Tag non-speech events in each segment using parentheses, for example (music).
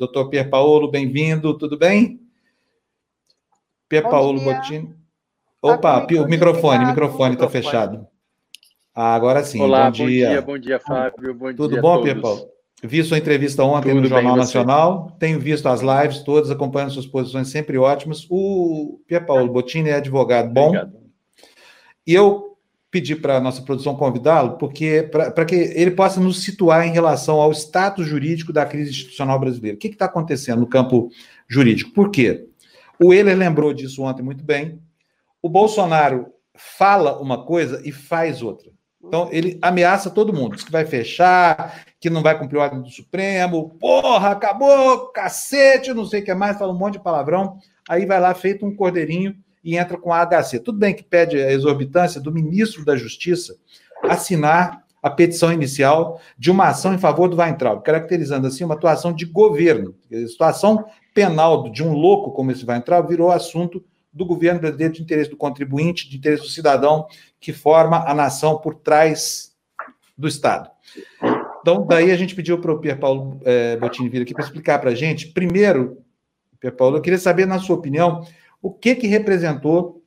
Doutor Pier Paulo, bem-vindo, tudo bem? Pier Bom Paulo Bottini. Opa, tá o microfone, o microfone está fechado. Ah, agora sim. Olá, bom dia. Bom dia, bom dia Fábio. Bom Tudo dia bom, Pier Paulo? Vi sua entrevista ontem Tudo no Jornal Nacional, tenho visto as lives todas, acompanhando suas posições sempre ótimas. O Pier Paulo Bottini é advogado bom. Obrigado. E eu pedi para a nossa produção convidá-lo, porque para que ele possa nos situar em relação ao status jurídico da crise institucional brasileira. O que está acontecendo no campo jurídico? Por quê? O Euler lembrou disso ontem muito bem. O Bolsonaro fala uma coisa e faz outra. Então, ele ameaça todo mundo, diz que vai fechar, que não vai cumprir o ordem do Supremo, porra, acabou, cacete, não sei o que mais, fala um monte de palavrão, aí vai lá feito um cordeirinho e entra com a HC. Tudo bem que pede a exorbitância do ministro da Justiça assinar a petição inicial de uma ação em favor do Weintraub, caracterizando assim uma atuação de governo. A situação penal de um louco como esse Weintraub virou assunto do governo brasileiro de interesse do contribuinte, de interesse do cidadão que forma a nação por trás do Estado. Então, daí a gente pediu para o Pier Paulo é, Bottini vir aqui para explicar para a gente. Primeiro, Pier Paulo, eu queria saber, na sua opinião, o que que representou,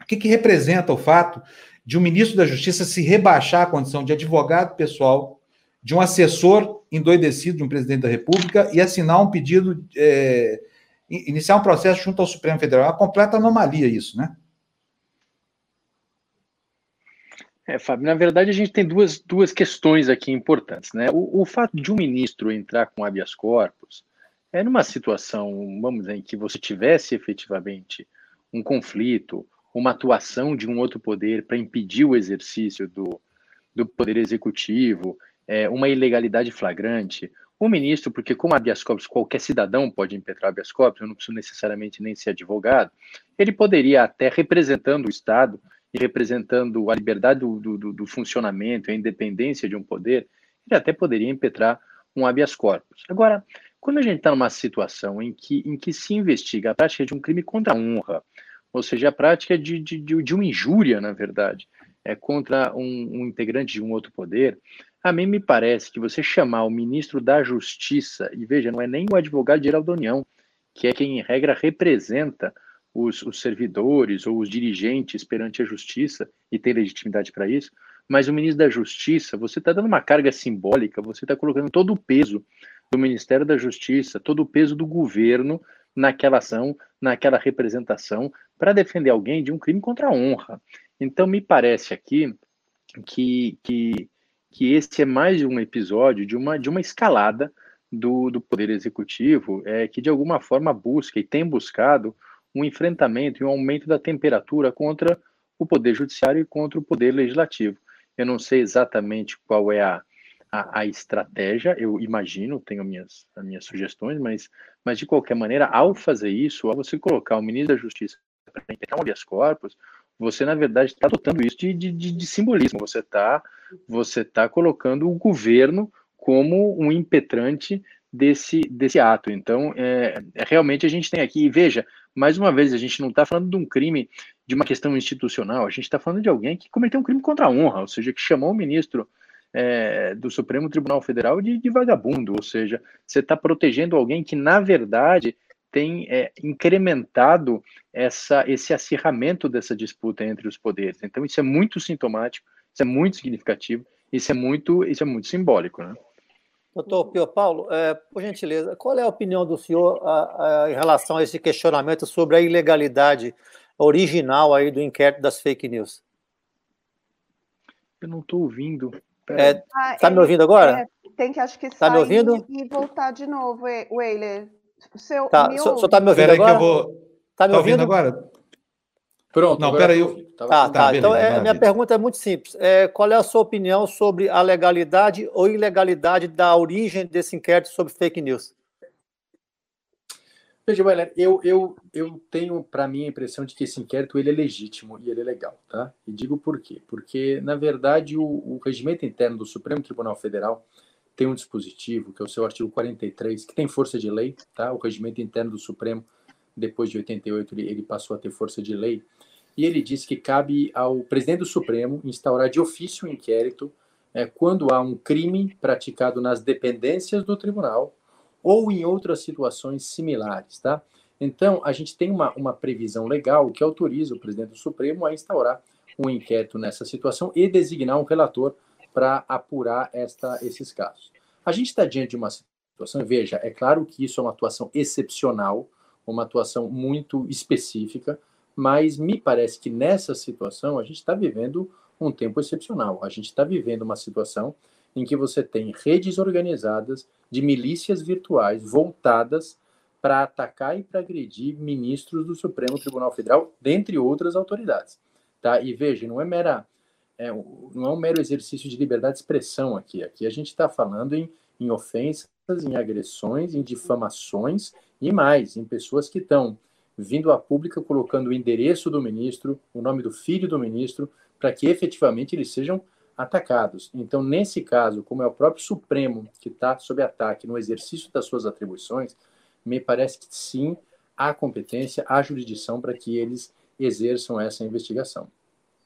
o que que representa o fato de um ministro da Justiça se rebaixar à condição de advogado pessoal, de um assessor endoidecido de um presidente da República e assinar um pedido é, iniciar um processo junto ao Supremo Federal. É uma completa anomalia isso, né? É, Fábio, na verdade a gente tem duas, duas questões aqui importantes, né? O, o fato de um ministro entrar com habeas corpus é numa situação, vamos dizer, em que você tivesse efetivamente um conflito, uma atuação de um outro poder para impedir o exercício do, do poder executivo, é, uma ilegalidade flagrante, o ministro, porque como habeas corpus qualquer cidadão pode impetrar habeas corpus, eu não preciso necessariamente nem ser advogado, ele poderia até representando o Estado e representando a liberdade do, do, do funcionamento, a independência de um poder, ele até poderia impetrar um habeas corpus. Agora, quando a gente está numa situação em que, em que se investiga a prática de um crime contra a honra, ou seja, a prática de, de, de, uma injúria, na verdade, é contra um, um integrante de um outro poder, a mim me parece que você chamar o ministro da Justiça, e veja, não é nem o advogado-geral da União, que é quem, em regra, representa os, os servidores ou os dirigentes perante a justiça e tem legitimidade para isso, mas o ministro da Justiça, você está dando uma carga simbólica, você está colocando todo o peso do Ministério da Justiça, todo o peso do governo naquela ação, naquela representação, para defender alguém de um crime contra a honra. Então, me parece aqui que, que que esse é mais um episódio de uma, de uma escalada do, do Poder Executivo, é, que de alguma forma busca e tem buscado um enfrentamento e um aumento da temperatura contra o Poder Judiciário e contra o Poder Legislativo. Eu não sei exatamente qual é a, a, a estratégia, eu imagino, tenho minhas, as minhas sugestões, mas, mas de qualquer maneira, ao fazer isso, ao você colocar o ministro da Justiça para implementar um habeas corpus, você, na verdade, está adotando isso de, de, de, simbolismo. Você está você tá colocando o governo como um impetrante desse, desse ato. Então, é, é, realmente a gente tem aqui, e veja, mais uma vez, a gente não está falando de um crime, de uma questão institucional, a gente está falando de alguém que cometeu um crime contra a honra, ou seja, que chamou o ministro é, do Supremo Tribunal Federal de, de vagabundo, ou seja, você está protegendo alguém que, na verdade, tem é, incrementado essa, esse acirramento dessa disputa entre os poderes. Então, isso é muito sintomático, isso é muito significativo, isso é muito, isso é muito simbólico. Né? Doutor Pio Paulo, é, por gentileza, qual é a opinião do senhor a, a, em relação a esse questionamento sobre a ilegalidade original aí do inquérito das fake news? Eu não estou ouvindo. Está é, ah, tá me ouvindo agora? É, tem que, acho que, tá me ouvindo? e voltar de novo, Weiler. Seu, tá, o senhor está me ouvindo agora? que eu vou... Tá me tá ouvindo? ouvindo agora? Pronto. Não, peraí. Eu... Tá, tá, tá. Então, é, minha pergunta é muito simples. É, qual é a sua opinião sobre a legalidade ou ilegalidade da origem desse inquérito sobre fake news? Veja, Valério, eu, eu, eu tenho para mim a impressão de que esse inquérito ele é legítimo e ele é legal, tá? E digo por quê? Porque, na verdade, o, o regimento interno do Supremo Tribunal Federal tem um dispositivo, que é o seu artigo 43, que tem força de lei, tá? O regimento interno do Supremo, depois de 88, ele, ele passou a ter força de lei. E ele diz que cabe ao presidente do Supremo instaurar de ofício um inquérito é, quando há um crime praticado nas dependências do tribunal ou em outras situações similares, tá? Então, a gente tem uma, uma previsão legal que autoriza o presidente do Supremo a instaurar um inquérito nessa situação e designar um relator para apurar esta, esses casos. A gente está diante de uma situação, veja, é claro que isso é uma atuação excepcional, uma atuação muito específica, mas me parece que nessa situação a gente está vivendo um tempo excepcional. A gente está vivendo uma situação em que você tem redes organizadas de milícias virtuais voltadas para atacar e para agredir ministros do Supremo Tribunal Federal, dentre outras autoridades. Tá? E veja, não é mera, é, não é um mero exercício de liberdade de expressão aqui. Aqui a gente está falando em, em ofensas, em agressões, em difamações e mais, em pessoas que estão vindo à pública colocando o endereço do ministro, o nome do filho do ministro, para que efetivamente eles sejam atacados. Então, nesse caso, como é o próprio Supremo que está sob ataque no exercício das suas atribuições, me parece que sim há competência, há jurisdição para que eles exerçam essa investigação.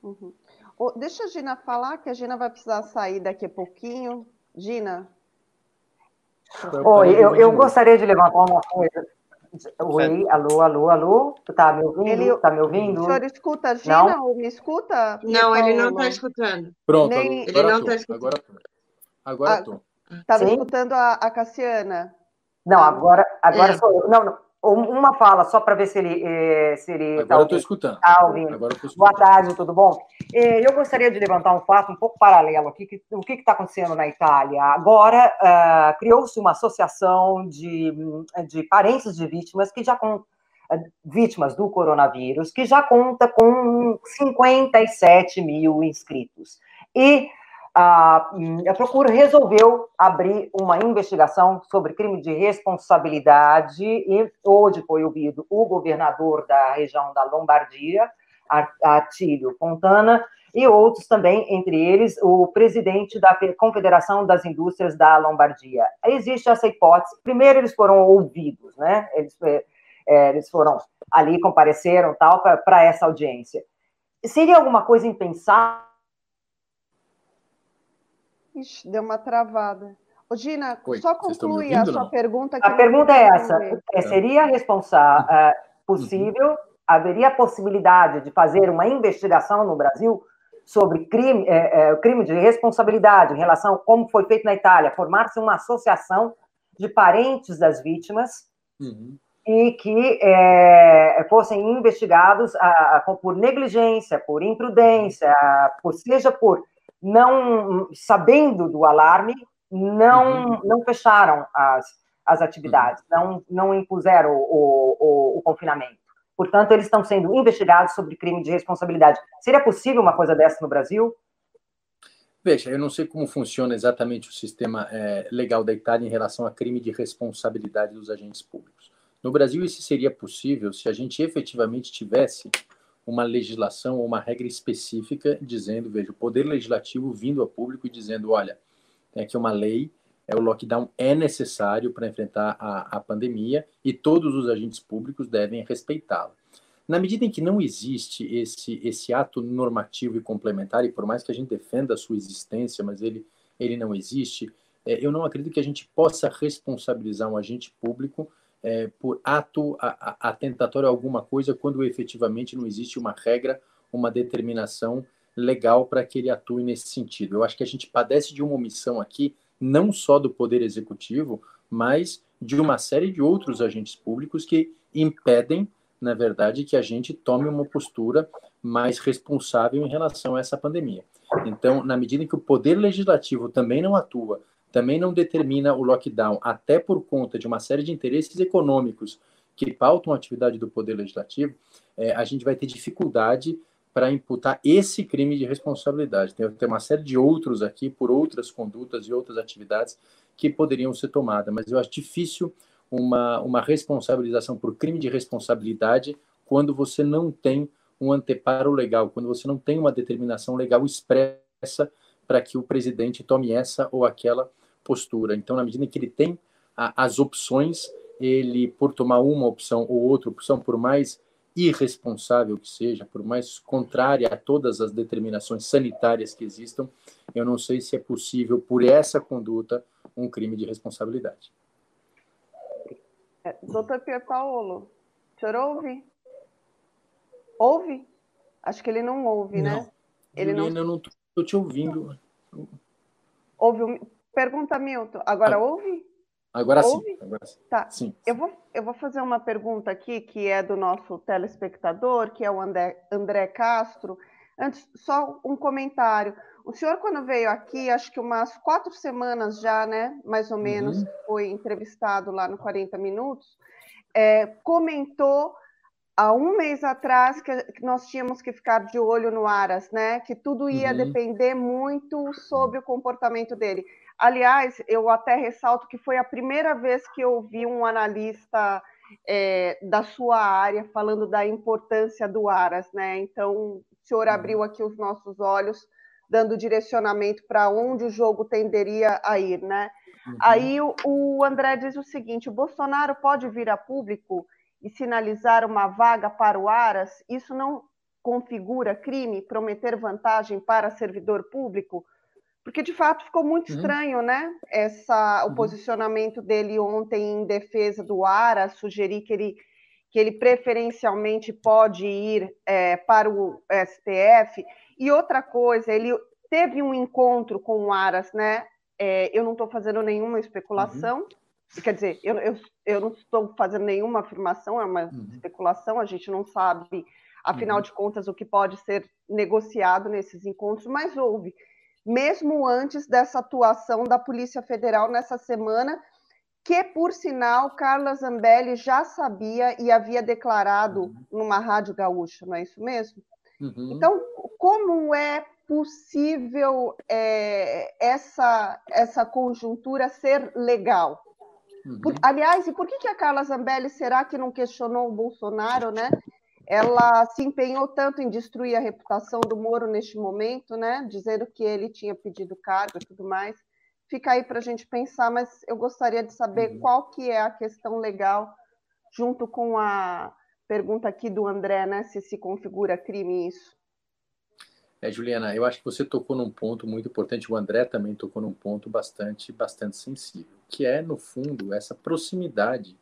Uhum. Oh, deixa a Gina falar, que a Gina vai precisar sair daqui a pouquinho. Gina. Oi, eu, eu gostaria de levantar uma coisa. Oi, alô, alô, alô. Tu tá me ouvindo? Ele, tá me ouvindo? O senhor escuta a Gina não? ou me escuta? Não, ele não está escutando. Pronto, Nem... ele não está escutando. Agora, agora estou. Estava escutando a, a Cassiana. Não, agora, agora é. sou eu. Não, não. Uma fala, só para ver se ele. Eh, se ele Agora tá eu estou escutando. Tá ouvindo. Agora escutando. Boa tarde, tudo bom? Eh, eu gostaria de levantar um fato um pouco paralelo aqui. Que, o que está acontecendo na Itália? Agora, uh, criou-se uma associação de, de parentes de vítimas que já com vítimas do coronavírus, que já conta com 57 mil inscritos. E a, a Procura resolveu abrir uma investigação sobre crime de responsabilidade e hoje foi ouvido o governador da região da Lombardia, Atílio Fontana, e outros também, entre eles o presidente da Confederação das Indústrias da Lombardia. Existe essa hipótese. Primeiro, eles foram ouvidos, né? Eles, é, eles foram ali, compareceram tal para essa audiência. Seria alguma coisa impensável Ixi, deu uma travada. Ô, Gina, Oi, só conclui a sua não? pergunta. a pergunta é essa: é, seria responsável, é, uhum. possível, uhum. haveria a possibilidade de fazer uma investigação no Brasil sobre crime, é, é, crime de responsabilidade em relação a como foi feito na Itália, formar-se uma associação de parentes das vítimas uhum. e que é, fossem investigados a, a, por negligência, por imprudência, por, seja por não sabendo do alarme, não, uhum. não fecharam as, as atividades, uhum. não, não impuseram o, o, o, confinamento. Portanto, eles estão sendo investigados sobre crime de responsabilidade. Seria possível uma coisa dessa no Brasil? Veja, eu não sei como funciona exatamente o sistema é, legal da Itália em relação a crime de responsabilidade dos agentes públicos. No Brasil, isso seria possível se a gente efetivamente tivesse uma legislação ou uma regra específica dizendo, veja, o poder legislativo vindo a público e dizendo, olha, tem aqui uma lei, é, o lockdown é necessário para enfrentar a, a pandemia e todos os agentes públicos devem respeitá-la. Na medida em que não existe esse, esse ato normativo e complementar, e por mais que a gente defenda a sua existência, mas ele, ele não existe, é, eu não acredito que a gente possa responsabilizar um agente público é, por ato atentatório a alguma coisa quando efetivamente não existe uma regra, uma determinação legal para que ele atue nesse sentido. Eu acho que a gente padece de uma omissão aqui, não só do Poder Executivo, mas de uma série de outros agentes públicos que impedem, na verdade, que a gente tome uma postura mais responsável em relação a essa pandemia. Então, na medida em que o Poder Legislativo também não atua também não determina o lockdown, até por conta de uma série de interesses econômicos que pautam a atividade do Poder Legislativo, é, a gente vai ter dificuldade para imputar esse crime de responsabilidade. Tem, tem uma série de outros aqui, por outras condutas e outras atividades que poderiam ser tomadas, mas eu acho difícil uma, uma responsabilização por crime de responsabilidade quando você não tem um anteparo legal, quando você não tem uma determinação legal expressa para que o presidente tome essa ou aquela postura. Então, na medida em que ele tem a, as opções, ele, por tomar uma opção ou outra opção, por mais irresponsável que seja, por mais contrária a todas as determinações sanitárias que existam, eu não sei se é possível, por essa conduta, um crime de responsabilidade. É, doutor Pier Paulo, o senhor ouve? Ouve? Acho que ele não ouve, né? não. né? Ele Juliana, não... eu não estou te ouvindo. Ouve? Pergunta, Milton. Agora ah, ouve? Agora ouve? sim. Agora sim. Tá. Sim. Eu, vou, eu vou fazer uma pergunta aqui, que é do nosso telespectador, que é o André, André Castro. Antes, só um comentário. O senhor, quando veio aqui, acho que umas quatro semanas já, né? Mais ou menos, uhum. foi entrevistado lá no 40 Minutos, é, comentou há um mês atrás que nós tínhamos que ficar de olho no Aras, né? Que tudo ia uhum. depender muito sobre o comportamento dele. Aliás, eu até ressalto que foi a primeira vez que eu vi um analista é, da sua área falando da importância do Aras, né? Então, o senhor uhum. abriu aqui os nossos olhos, dando direcionamento para onde o jogo tenderia a ir, né? Uhum. Aí o, o André diz o seguinte: o Bolsonaro pode vir a público e sinalizar uma vaga para o Aras? Isso não configura crime prometer vantagem para servidor público? porque de fato ficou muito uhum. estranho, né? Essa, o uhum. posicionamento dele ontem em defesa do Ara, sugerir que ele, que ele preferencialmente pode ir é, para o STF. E outra coisa, ele teve um encontro com o Aras, né? É, eu não estou fazendo nenhuma especulação, uhum. Quer dizer, eu, eu, eu, não estou fazendo nenhuma afirmação, é uma uhum. especulação, a gente não sabe, afinal uhum. de contas, o que pode ser negociado nesses encontros, mas houve mesmo antes dessa atuação da Polícia Federal nessa semana, que, por sinal, Carla Zambelli já sabia e havia declarado uhum. numa rádio gaúcha, não é isso mesmo? Uhum. Então, como é possível é, essa, essa conjuntura ser legal? Uhum. Por, aliás, e por que, que a Carla Zambelli será que não questionou o Bolsonaro, né? ela se empenhou tanto em destruir a reputação do Moro neste momento, né, dizendo que ele tinha pedido cargo e tudo mais. Fica aí para a gente pensar, mas eu gostaria de saber uhum. qual que é a questão legal, junto com a pergunta aqui do André, né, se se configura crime isso. É, Juliana, eu acho que você tocou num ponto muito importante, o André também tocou num ponto bastante, bastante sensível, que é, no fundo, essa proximidade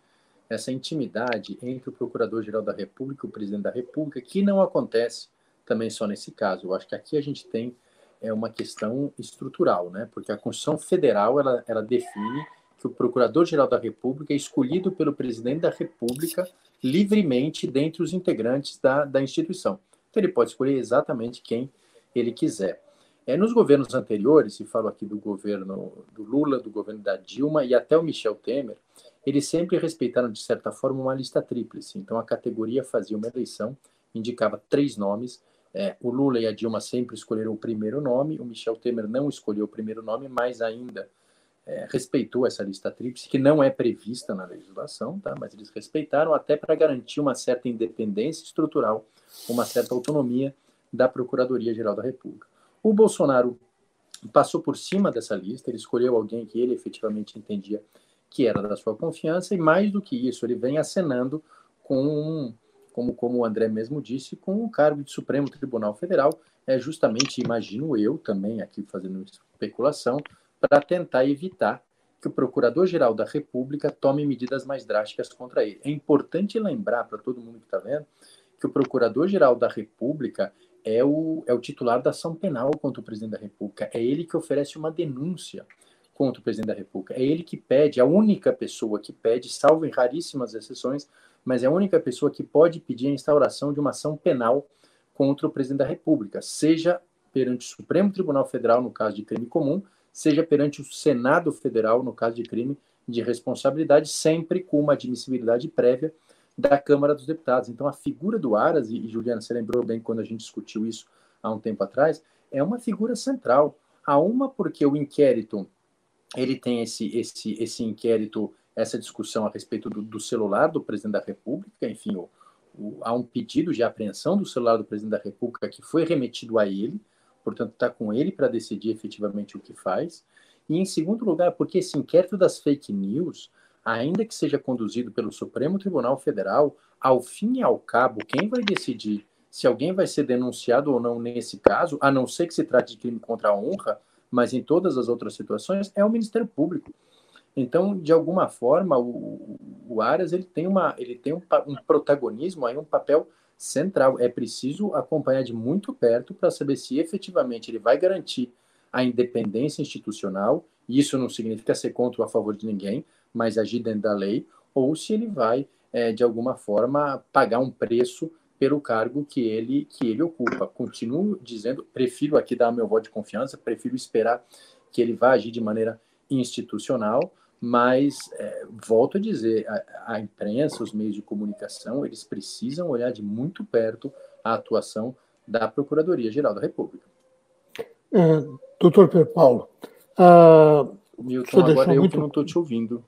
essa intimidade entre o Procurador-Geral da República e o Presidente da República, que não acontece também só nesse caso. Eu acho que aqui a gente tem é uma questão estrutural, né? Porque a Constituição Federal ela, ela define que o Procurador-Geral da República é escolhido pelo Presidente da República livremente dentre os integrantes da, da instituição. Então ele pode escolher exatamente quem ele quiser. É, nos governos anteriores, e falo aqui do governo do Lula, do governo da Dilma e até o Michel Temer, eles sempre respeitaram, de certa forma, uma lista tríplice. Então, a categoria fazia uma eleição, indicava três nomes. É, o Lula e a Dilma sempre escolheram o primeiro nome, o Michel Temer não escolheu o primeiro nome, mas ainda é, respeitou essa lista tríplice, que não é prevista na legislação, tá? mas eles respeitaram até para garantir uma certa independência estrutural, uma certa autonomia da Procuradoria-Geral da República. O Bolsonaro passou por cima dessa lista, ele escolheu alguém que ele efetivamente entendia que era da sua confiança, e mais do que isso, ele vem acenando com, como, como o André mesmo disse, com o cargo de Supremo Tribunal Federal, é justamente, imagino eu também aqui fazendo especulação, para tentar evitar que o Procurador-Geral da República tome medidas mais drásticas contra ele. É importante lembrar para todo mundo que está vendo que o Procurador-Geral da República é o, é o titular da ação penal contra o presidente da República. É ele que oferece uma denúncia contra o presidente da República. É ele que pede, a única pessoa que pede, salvo em raríssimas exceções, mas é a única pessoa que pode pedir a instauração de uma ação penal contra o presidente da República, seja perante o Supremo Tribunal Federal, no caso de crime comum, seja perante o Senado Federal, no caso de crime de responsabilidade, sempre com uma admissibilidade prévia da Câmara dos Deputados. Então, a figura do Aras, e Juliana, você lembrou bem quando a gente discutiu isso há um tempo atrás, é uma figura central. Há uma porque o inquérito ele tem esse, esse, esse inquérito, essa discussão a respeito do, do celular do presidente da República, enfim, o, o, há um pedido de apreensão do celular do presidente da República que foi remetido a ele, portanto, está com ele para decidir efetivamente o que faz. E, em segundo lugar, porque esse inquérito das fake news, ainda que seja conduzido pelo Supremo Tribunal Federal, ao fim e ao cabo, quem vai decidir se alguém vai ser denunciado ou não nesse caso, a não ser que se trate de crime contra a honra, mas em todas as outras situações, é o Ministério Público. Então, de alguma forma, o, o Aras ele tem, uma, ele tem um, um protagonismo, aí um papel central. É preciso acompanhar de muito perto para saber se efetivamente ele vai garantir a independência institucional. Isso não significa ser contra ou a favor de ninguém, mas agir dentro da lei, ou se ele vai, é, de alguma forma, pagar um preço pelo cargo que ele que ele ocupa. Continuo dizendo, prefiro aqui dar meu voto de confiança, prefiro esperar que ele vá agir de maneira institucional, mas é, volto a dizer, a, a, imprensa, os meios de comunicação, eles precisam olhar de muito perto a atuação da Procuradoria Geral da República. É, doutor Paulo, uh, Milton, agora eu muito... que não estou te ouvindo.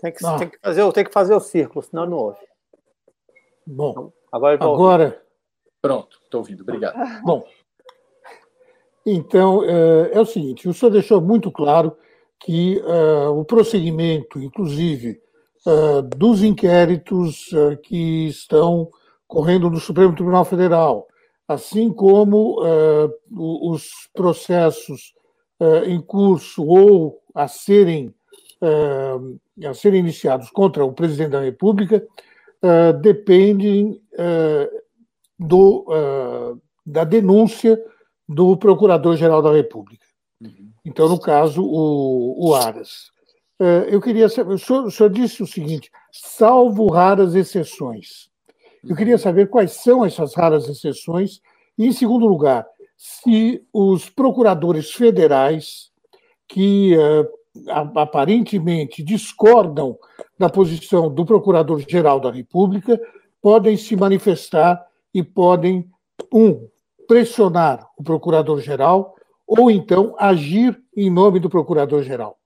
Tem que, ah. tem, que fazer, tem que fazer o círculo, senão não ouve. Bom, então, agora, agora... Pronto, estou ouvindo, obrigado. Bom, então é, é, o seguinte: o senhor deixou muito claro que uh, o prosseguimento, inclusive, uh, dos inquéritos uh, que estão correndo no Supremo Tribunal Federal, assim como os processos em curso ou a serem, a serem iniciados contra o presidente da República, dependem do, da denúncia do Procurador-Geral da República. Uhum. Então, no caso, o, o Aras. Eu queria saber, o senhor, o senhor disse o seguinte: salvo raras exceções. Eu queria uhum. saber quais são essas raras exceções, e, em segundo lugar, se os procuradores federais, que uh, aparentemente discordam da posição do Procurador-Geral da República, podem se manifestar e podem, um, pressionar o Procurador-Geral ou então agir em nome do Procurador-Geral?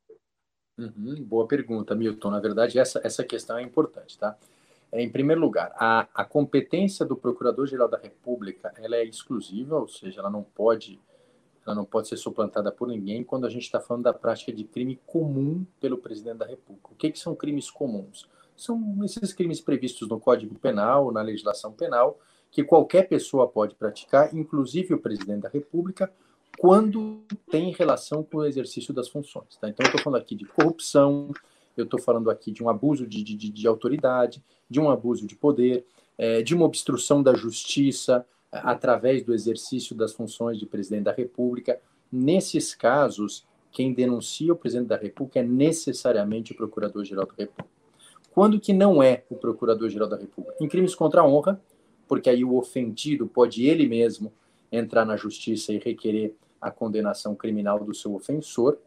Uhum, boa pergunta, Milton. Na verdade, essa, essa questão é importante, tá? Em primeiro lugar, a, a competência do Procurador-Geral da República ela é exclusiva, ou seja, ela não pode ela não pode ser suplantada por ninguém quando a gente está falando da prática de crime comum pelo presidente da República. O que, que são crimes comuns? São esses crimes previstos no Código Penal, na legislação penal, que qualquer pessoa pode praticar, inclusive o presidente da República, quando tem relação com o exercício das funções. Tá? Então, eu estou falando aqui de corrupção, eu estou falando aqui de um abuso de, de, de, autoridade, de um abuso de poder, é, de uma obstrução da justiça é, através do exercício das funções de presidente da República. Nesses casos, quem denuncia o presidente da República é necessariamente o Procurador-Geral da República. Quando que não é o Procurador-Geral da República? Em crimes contra a honra, porque aí o ofendido pode ele mesmo entrar na justiça e requerer a condenação criminal do seu ofensor,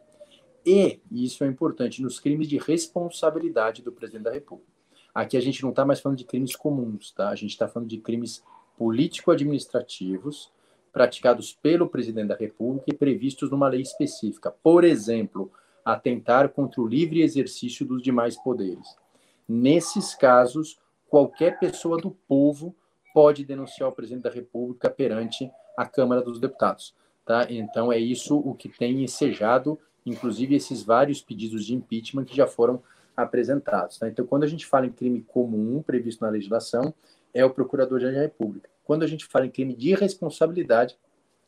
e, e isso é importante, nos crimes de responsabilidade do presidente da República. Aqui a gente não está mais falando de crimes comuns, tá? A gente está falando de crimes político-administrativos praticados pelo presidente da República e previstos numa lei específica. Por exemplo, atentar contra o livre exercício dos demais poderes. Nesses casos, qualquer pessoa do povo pode denunciar o presidente da República perante a Câmara dos Deputados. Tá? Então, é isso o que tem ensejado, inclusive, esses vários pedidos de impeachment que já foram apresentados. Tá? Então, quando a gente fala em crime comum previsto na legislação, é o Procurador da República. Quando a gente fala em crime de responsabilidade,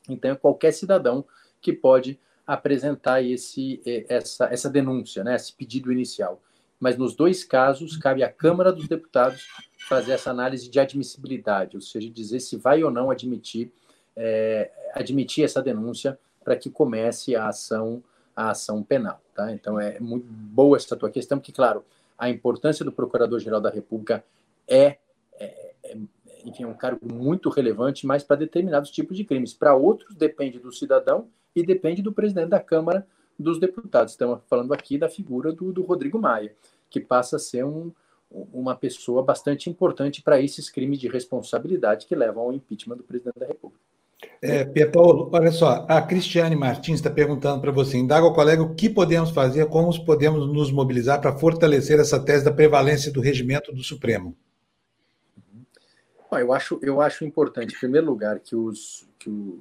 então é qualquer cidadão que pode apresentar esse, essa, essa denúncia, né, esse pedido inicial. Mas nos dois casos, cabe à Câmara dos Deputados fazer essa análise de admissibilidade, ou seja, dizer se vai ou não admitir é, admitir essa denúncia para que comece a ação a ação penal, tá? Então é muito boa essa tua questão, porque claro a importância do Procurador-Geral da República é, é, é enfim, um cargo muito relevante, mas para determinados tipos de crimes. Para outros, depende do cidadão e depende do presidente da Câmara dos Deputados. Estamos falando aqui da figura do, do Rodrigo Maia, que passa a ser um, uma pessoa bastante importante para esses crimes de responsabilidade que levam ao impeachment do presidente da República. É, Paulo, olha só, a Cristiane Martins está perguntando para você, indaga ao colega o que podemos fazer, como podemos nos mobilizar para fortalecer essa tese da prevalência do regimento do Supremo. Eu, acho, eu acho importante, em primeiro lugar, que, os, que, o,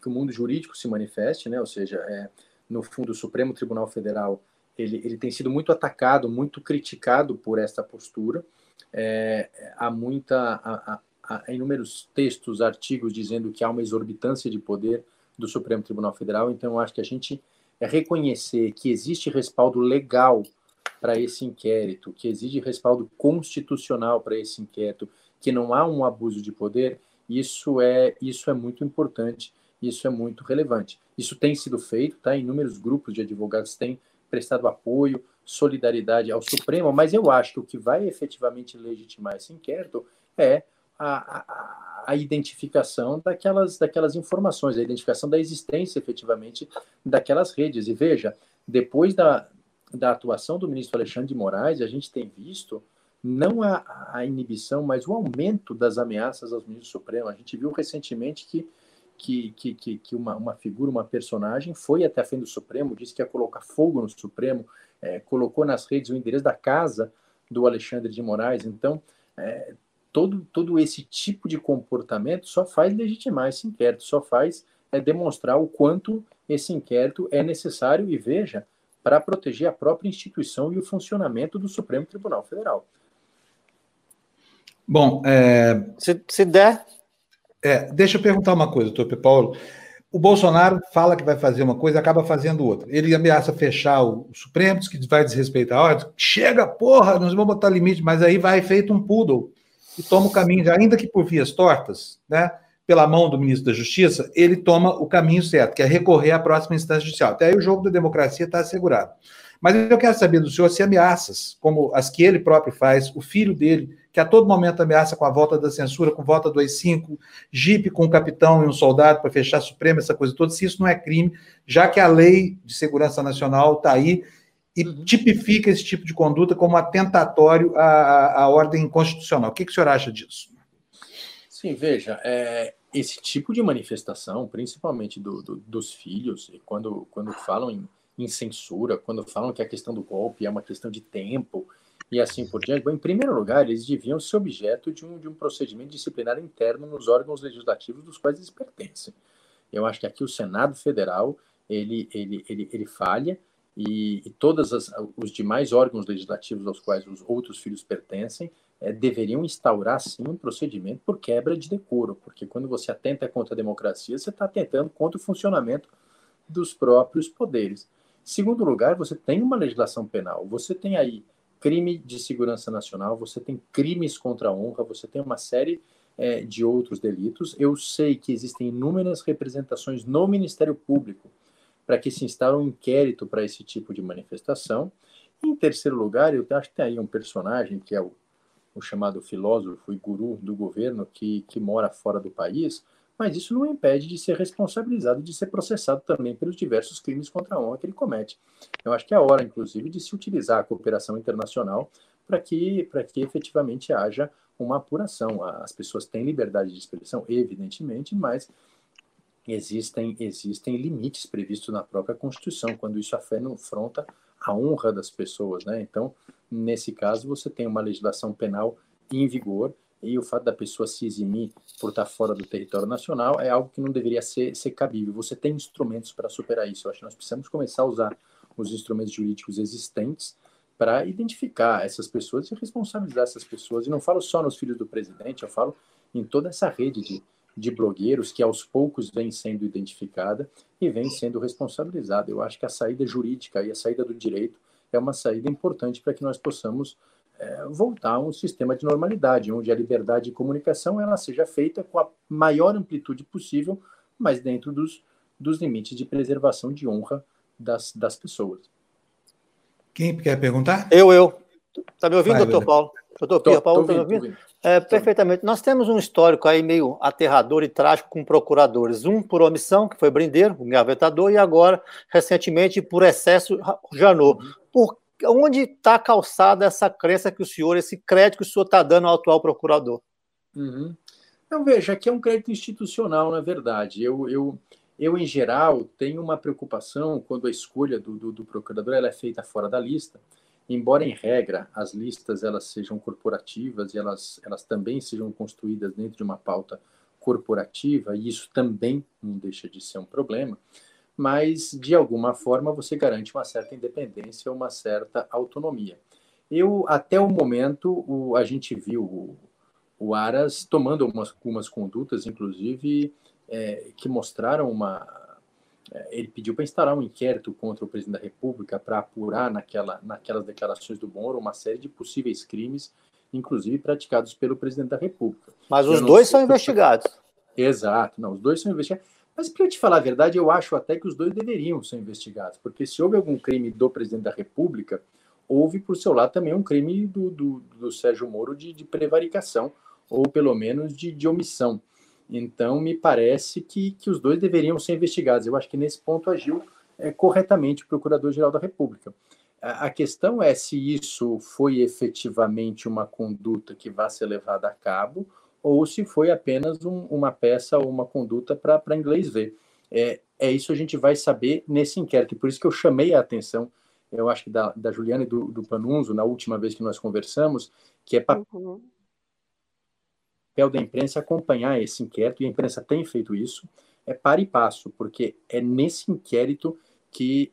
que o mundo jurídico se manifeste, né? ou seja, é, no fundo, o Supremo Tribunal Federal ele, ele tem sido muito atacado, muito criticado por essa postura. É, há muita, há inúmeros textos, artigos dizendo que há uma exorbitância de poder do Supremo Tribunal Federal, então eu acho que a gente é reconhecer que existe respaldo legal para esse inquérito, que exige respaldo constitucional para esse inquérito, que não há um abuso de poder, isso é, isso é muito importante, isso é muito relevante. Isso tem sido feito, tá? Inúmeros grupos de advogados têm prestado apoio, solidariedade ao Supremo, mas eu acho que o que vai efetivamente legitimar esse inquérito é a, a, identificação daquelas, daquelas informações, a identificação da existência efetivamente daquelas redes. E veja, depois da, da atuação do ministro Alexandre de Moraes, a gente tem visto não a, a inibição, mas o aumento das ameaças aos ministros supremos. A gente viu recentemente que, que, que, que, que uma, uma figura, uma personagem, foi até a frente do Supremo, disse que ia colocar fogo no Supremo, é, colocou nas redes o endereço da casa do Alexandre de Moraes. Então, é, todo, todo esse tipo de comportamento só faz legitimar esse inquérito, só faz é, demonstrar o quanto esse inquérito é necessário e veja para proteger a própria instituição e o funcionamento do Supremo Tribunal Federal. Bom, é... se, se der. É, deixa eu perguntar uma coisa, doutor Paulo. O Bolsonaro fala que vai fazer uma coisa acaba fazendo outra. Ele ameaça fechar o, Supremo, diz que vai desrespeitar a ordem. Chega, porra, nós vamos botar limite, mas aí vai feito um poodle e toma o caminho, ainda que por vias tortas, né? Pela mão do ministro da Justiça, ele toma o caminho certo, que é recorrer à próxima instância judicial. Até aí o jogo da democracia está assegurado. Mas eu quero saber do senhor se ameaças, como as que ele próprio faz, o filho dele, que a todo momento ameaça com a volta da censura, com volta do AI-5, jipe com um capitão e um soldado para fechar a Suprema, essa coisa toda, se isso não é crime, já que a lei de segurança nacional está aí e uhum. tipifica esse tipo de conduta como atentatório à, à ordem constitucional. O que, que o senhor acha disso? Sim, veja, é, esse tipo de manifestação, principalmente do, do, dos filhos, quando, quando falam em, em, censura, quando falam que a questão do golpe é uma questão de tempo e assim por diante, bom, em primeiro lugar, eles deviam ser objeto de um, de um procedimento disciplinar interno nos órgãos legislativos dos quais eles pertencem. Eu acho que aqui o Senado Federal ele, ele, ele, ele falha e, e todos os demais órgãos legislativos aos quais os outros filhos pertencem é, deveriam instaurar, sim, um procedimento por quebra de decoro, porque quando você atenta contra a democracia, você está atentando contra o funcionamento dos próprios poderes. Segundo lugar, você tem uma legislação penal, você tem aí crime de segurança nacional, você tem crimes contra a honra, você tem uma série é, de outros delitos. Eu sei que existem inúmeras representações no Ministério Público para que se instale um inquérito para esse tipo de manifestação. Em terceiro lugar, eu acho que tem aí um personagem que é o o chamado filósofo e guru do governo que, que mora fora do país, mas isso não impede de ser responsabilizado, de ser processado também pelos diversos crimes contra a honra que ele comete. Eu acho que é a hora, inclusive, de se utilizar a cooperação internacional para que, que efetivamente haja uma apuração. As pessoas têm liberdade de expressão, evidentemente, mas existem, existem limites previstos na própria Constituição, quando isso afronta a honra das pessoas. Né? Então, Nesse caso, você tem uma legislação penal em vigor e o fato da pessoa se eximir por estar fora do território nacional é algo que não deveria ser, ser cabível. Você tem instrumentos para superar isso. Eu acho que nós precisamos começar a usar os instrumentos jurídicos existentes para identificar essas pessoas e responsabilizar essas pessoas. E não falo só nos filhos do presidente, eu falo em toda essa rede de, de blogueiros que aos poucos vem sendo identificada e vem sendo responsabilizada. Eu acho que a saída jurídica e a saída do direito é uma saída importante para que nós possamos é, voltar a um sistema de normalidade, onde a liberdade de comunicação ela seja feita com a maior amplitude possível, mas dentro dos, dos limites de preservação de honra das, das pessoas. Quem quer perguntar? Eu, eu. Está me ouvindo, Vai, doutor Paulo? Doutor Pia Paulo, está me ouvindo? É, perfeitamente. Nós temos um histórico aí meio aterrador e trágico com procuradores. Um por omissão, que foi Brindeiro, o engavetador, e agora, recentemente, por excesso, Janot. Por onde está calçada essa crença que o senhor, esse crédito que o senhor está dando ao atual procurador? Uhum. Então, veja, aqui é um crédito institucional, na verdade. Eu, eu, eu, em geral, tenho uma preocupação quando a escolha do, do, do procurador ela é feita fora da lista embora em regra as listas elas sejam corporativas e elas, elas também sejam construídas dentro de uma pauta corporativa, e isso também não deixa de ser um problema, mas de alguma forma você garante uma certa independência, uma certa autonomia. Eu, até o momento, o, a gente viu o, o Aras tomando algumas, algumas condutas, inclusive, é, que mostraram uma, ele pediu para instaurar um inquérito contra o presidente da República para apurar naquela, naquelas declarações do Moro uma série de possíveis crimes, inclusive praticados pelo presidente da República. Mas os dois são investigados. Exato, não, os dois são investigados. Mas, para te falar a verdade, eu acho até que os dois deveriam ser investigados, porque se houve algum crime do presidente da República, houve, por seu lado, também um crime do, do, do Sérgio Moro de, de, prevaricação, ou pelo menos de, de omissão. Então, me parece que, que os dois deveriam ser investigados. Eu acho que nesse ponto agiu é, corretamente o Procurador-Geral da República. A, a questão é se isso foi efetivamente uma conduta que vai ser levada a cabo ou se foi apenas um, uma peça ou uma conduta para inglês ver. É, é isso a gente vai saber nesse inquérito. Por isso que eu chamei a atenção, eu acho que da, da Juliana e do, do Panunzo, na última vez que nós conversamos, que é para uhum papel da imprensa acompanhar esse inquérito, e a imprensa tem feito isso, é para e passo, porque é nesse inquérito que,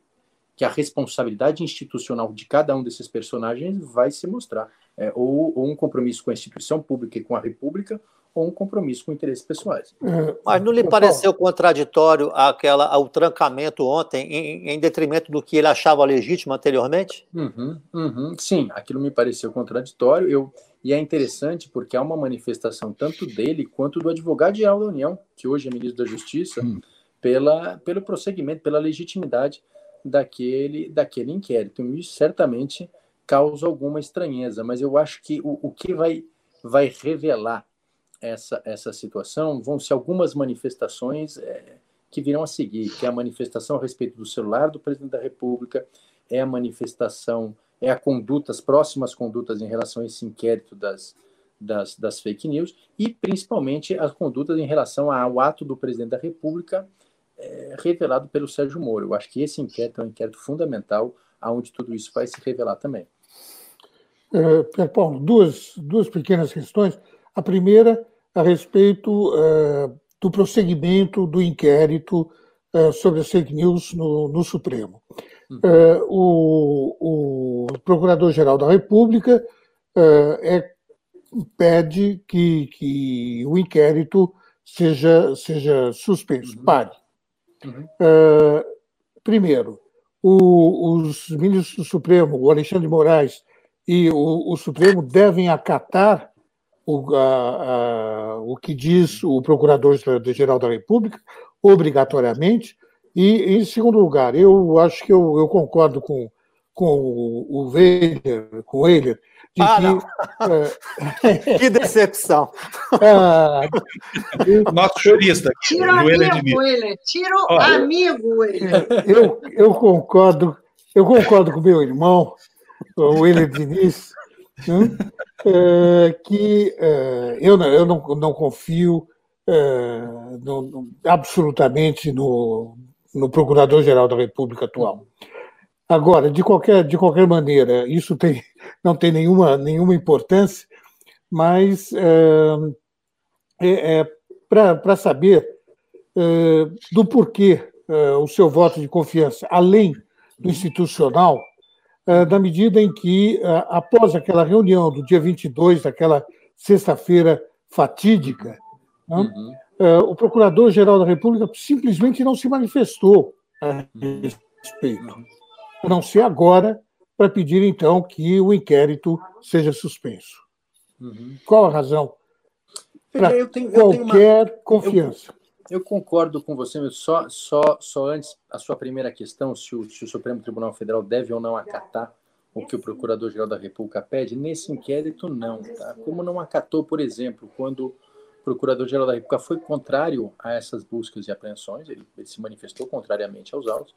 que a responsabilidade institucional de cada um desses personagens vai se mostrar. É, ou, ou um compromisso com a instituição pública e com a República, ou um compromisso com interesses pessoais. É, Mas não lhe pareceu contraditório aquela, o trancamento ontem, em, em detrimento do que ele achava legítimo anteriormente? Uhum, uhum, sim, aquilo me pareceu contraditório. Eu, e é interessante porque há uma manifestação tanto dele quanto do advogado-geral da União, que hoje é ministro da Justiça, hum. pela, pelo prosseguimento, pela legitimidade daquele, daquele inquérito. Isso certamente causa alguma estranheza, mas eu acho que o, o que vai, vai revelar essa, essa situação vão ser algumas manifestações é, que virão a seguir, que é a manifestação a respeito do celular do presidente da República, é a manifestação é a conduta, as próximas condutas em relação a esse inquérito das, das, das fake news e principalmente as condutas em relação ao ato do presidente da República é, revelado pelo Sérgio Moro. Eu acho que esse inquérito é um inquérito fundamental, aonde tudo isso vai se revelar também. É, Paulo, duas, duas pequenas questões. A primeira, a respeito é, do prosseguimento do inquérito é, sobre as fake news no, no Supremo. É, o, o Procurador-Geral da República é, é, pede que, que o inquérito seja, seja suspenso, uhum. pare. É, primeiro, o, os ministros do Supremo, o Alexandre de Moraes e o, o Supremo devem acatar o, a, a, o que diz o Procurador-Geral da República, obrigatoriamente, e, em segundo lugar, eu acho que eu, eu concordo com, com o, o Weiler, com o Weiler, de ah, que. É, (laughs) que decepção! Ah, (laughs) Nosso jurista. Tira o amigo, Weiler. Tira o amigo, Weiler. Eu, eu concordo, eu concordo com meu irmão, o Weiler Diniz, né, é, que é, eu, não, eu não, não confio é, no, absolutamente no, no Procurador-Geral da República atual. Agora, de qualquer, de qualquer maneira, isso tem, não tem nenhuma, nenhuma importância, mas é, é, é para saber é, do porquê é, o seu voto de confiança, além do institucional, na medida em que, após aquela reunião do dia 22, daquela sexta-feira fatídica, né, uhum. É, o Procurador-Geral da República simplesmente não se manifestou a respeito, a não ser agora para pedir, então, que o inquérito seja suspenso. Uhum. Qual a razão? Para qualquer uma... confiança. Eu, eu, concordo com você, mas só, só, só antes, a sua primeira questão, se o, se o Supremo Tribunal Federal deve ou não acatar o que o Procurador-Geral da República pede, nesse inquérito, não. Tá? Como não acatou, por exemplo, quando Procurador-Geral da República foi contrário a essas buscas e apreensões, ele, ele se manifestou contrariamente aos autos,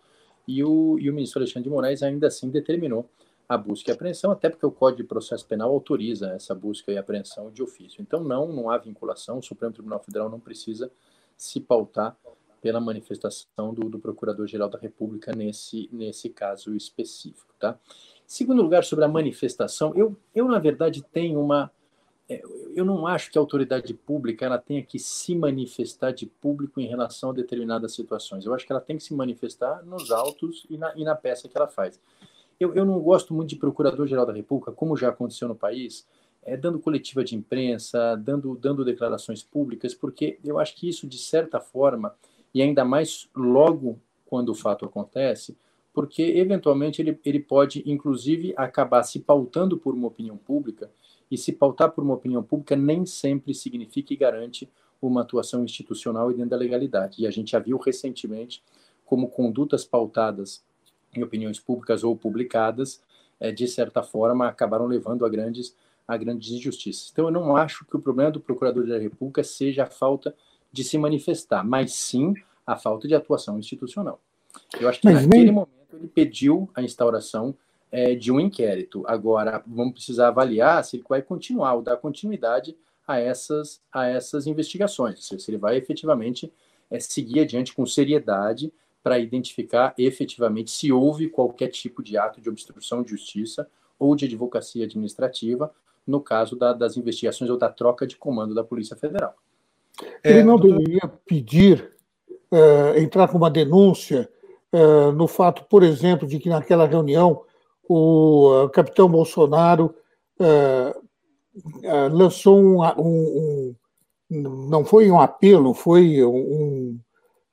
e o, e o ministro Alexandre de Moraes ainda assim determinou a busca e apreensão, até porque o Código de Processo Penal autoriza essa busca e apreensão de ofício. Então, não, não há vinculação, o Supremo Tribunal Federal não precisa se pautar pela manifestação do, do Procurador-Geral da República nesse, nesse caso específico. Tá? Segundo lugar, sobre a manifestação, eu, eu na verdade tenho uma eu não acho que a autoridade pública ela tenha que se manifestar de público em relação a determinadas situações. Eu acho que ela tem que se manifestar nos autos e na, e na peça que ela faz. Eu, eu não gosto muito de Procurador-Geral da República, como já aconteceu no país, é, dando coletiva de imprensa, dando, dando declarações públicas, porque eu acho que isso, de certa forma, e ainda mais logo quando o fato acontece, porque eventualmente ele, ele pode, inclusive, acabar se pautando por uma opinião pública, e se pautar por uma opinião pública nem sempre significa e garante uma atuação institucional e dentro da legalidade. E a gente já viu recentemente como condutas pautadas em opiniões públicas ou publicadas, é, de certa forma, acabaram levando a grandes, a grandes injustiças. Então, eu não acho que o problema do Procurador da República seja a falta de se manifestar, mas sim a falta de atuação institucional. Eu acho que mas naquele nem... momento ele pediu a instauração é, de um inquérito. Agora, vamos precisar avaliar se ele vai continuar ou dar continuidade a essas, a essas investigações, se ele vai efetivamente é, seguir adiante com seriedade para identificar efetivamente se houve qualquer tipo de ato de obstrução de justiça ou de advocacia administrativa no caso da, das investigações ou da troca de comando da Polícia Federal. Ele é, não deveria pedir, uh, entrar com uma denúncia uh, no fato, por exemplo, de que naquela reunião o uh, capitão Bolsonaro lançou um, um, um, não foi um apelo, foi um,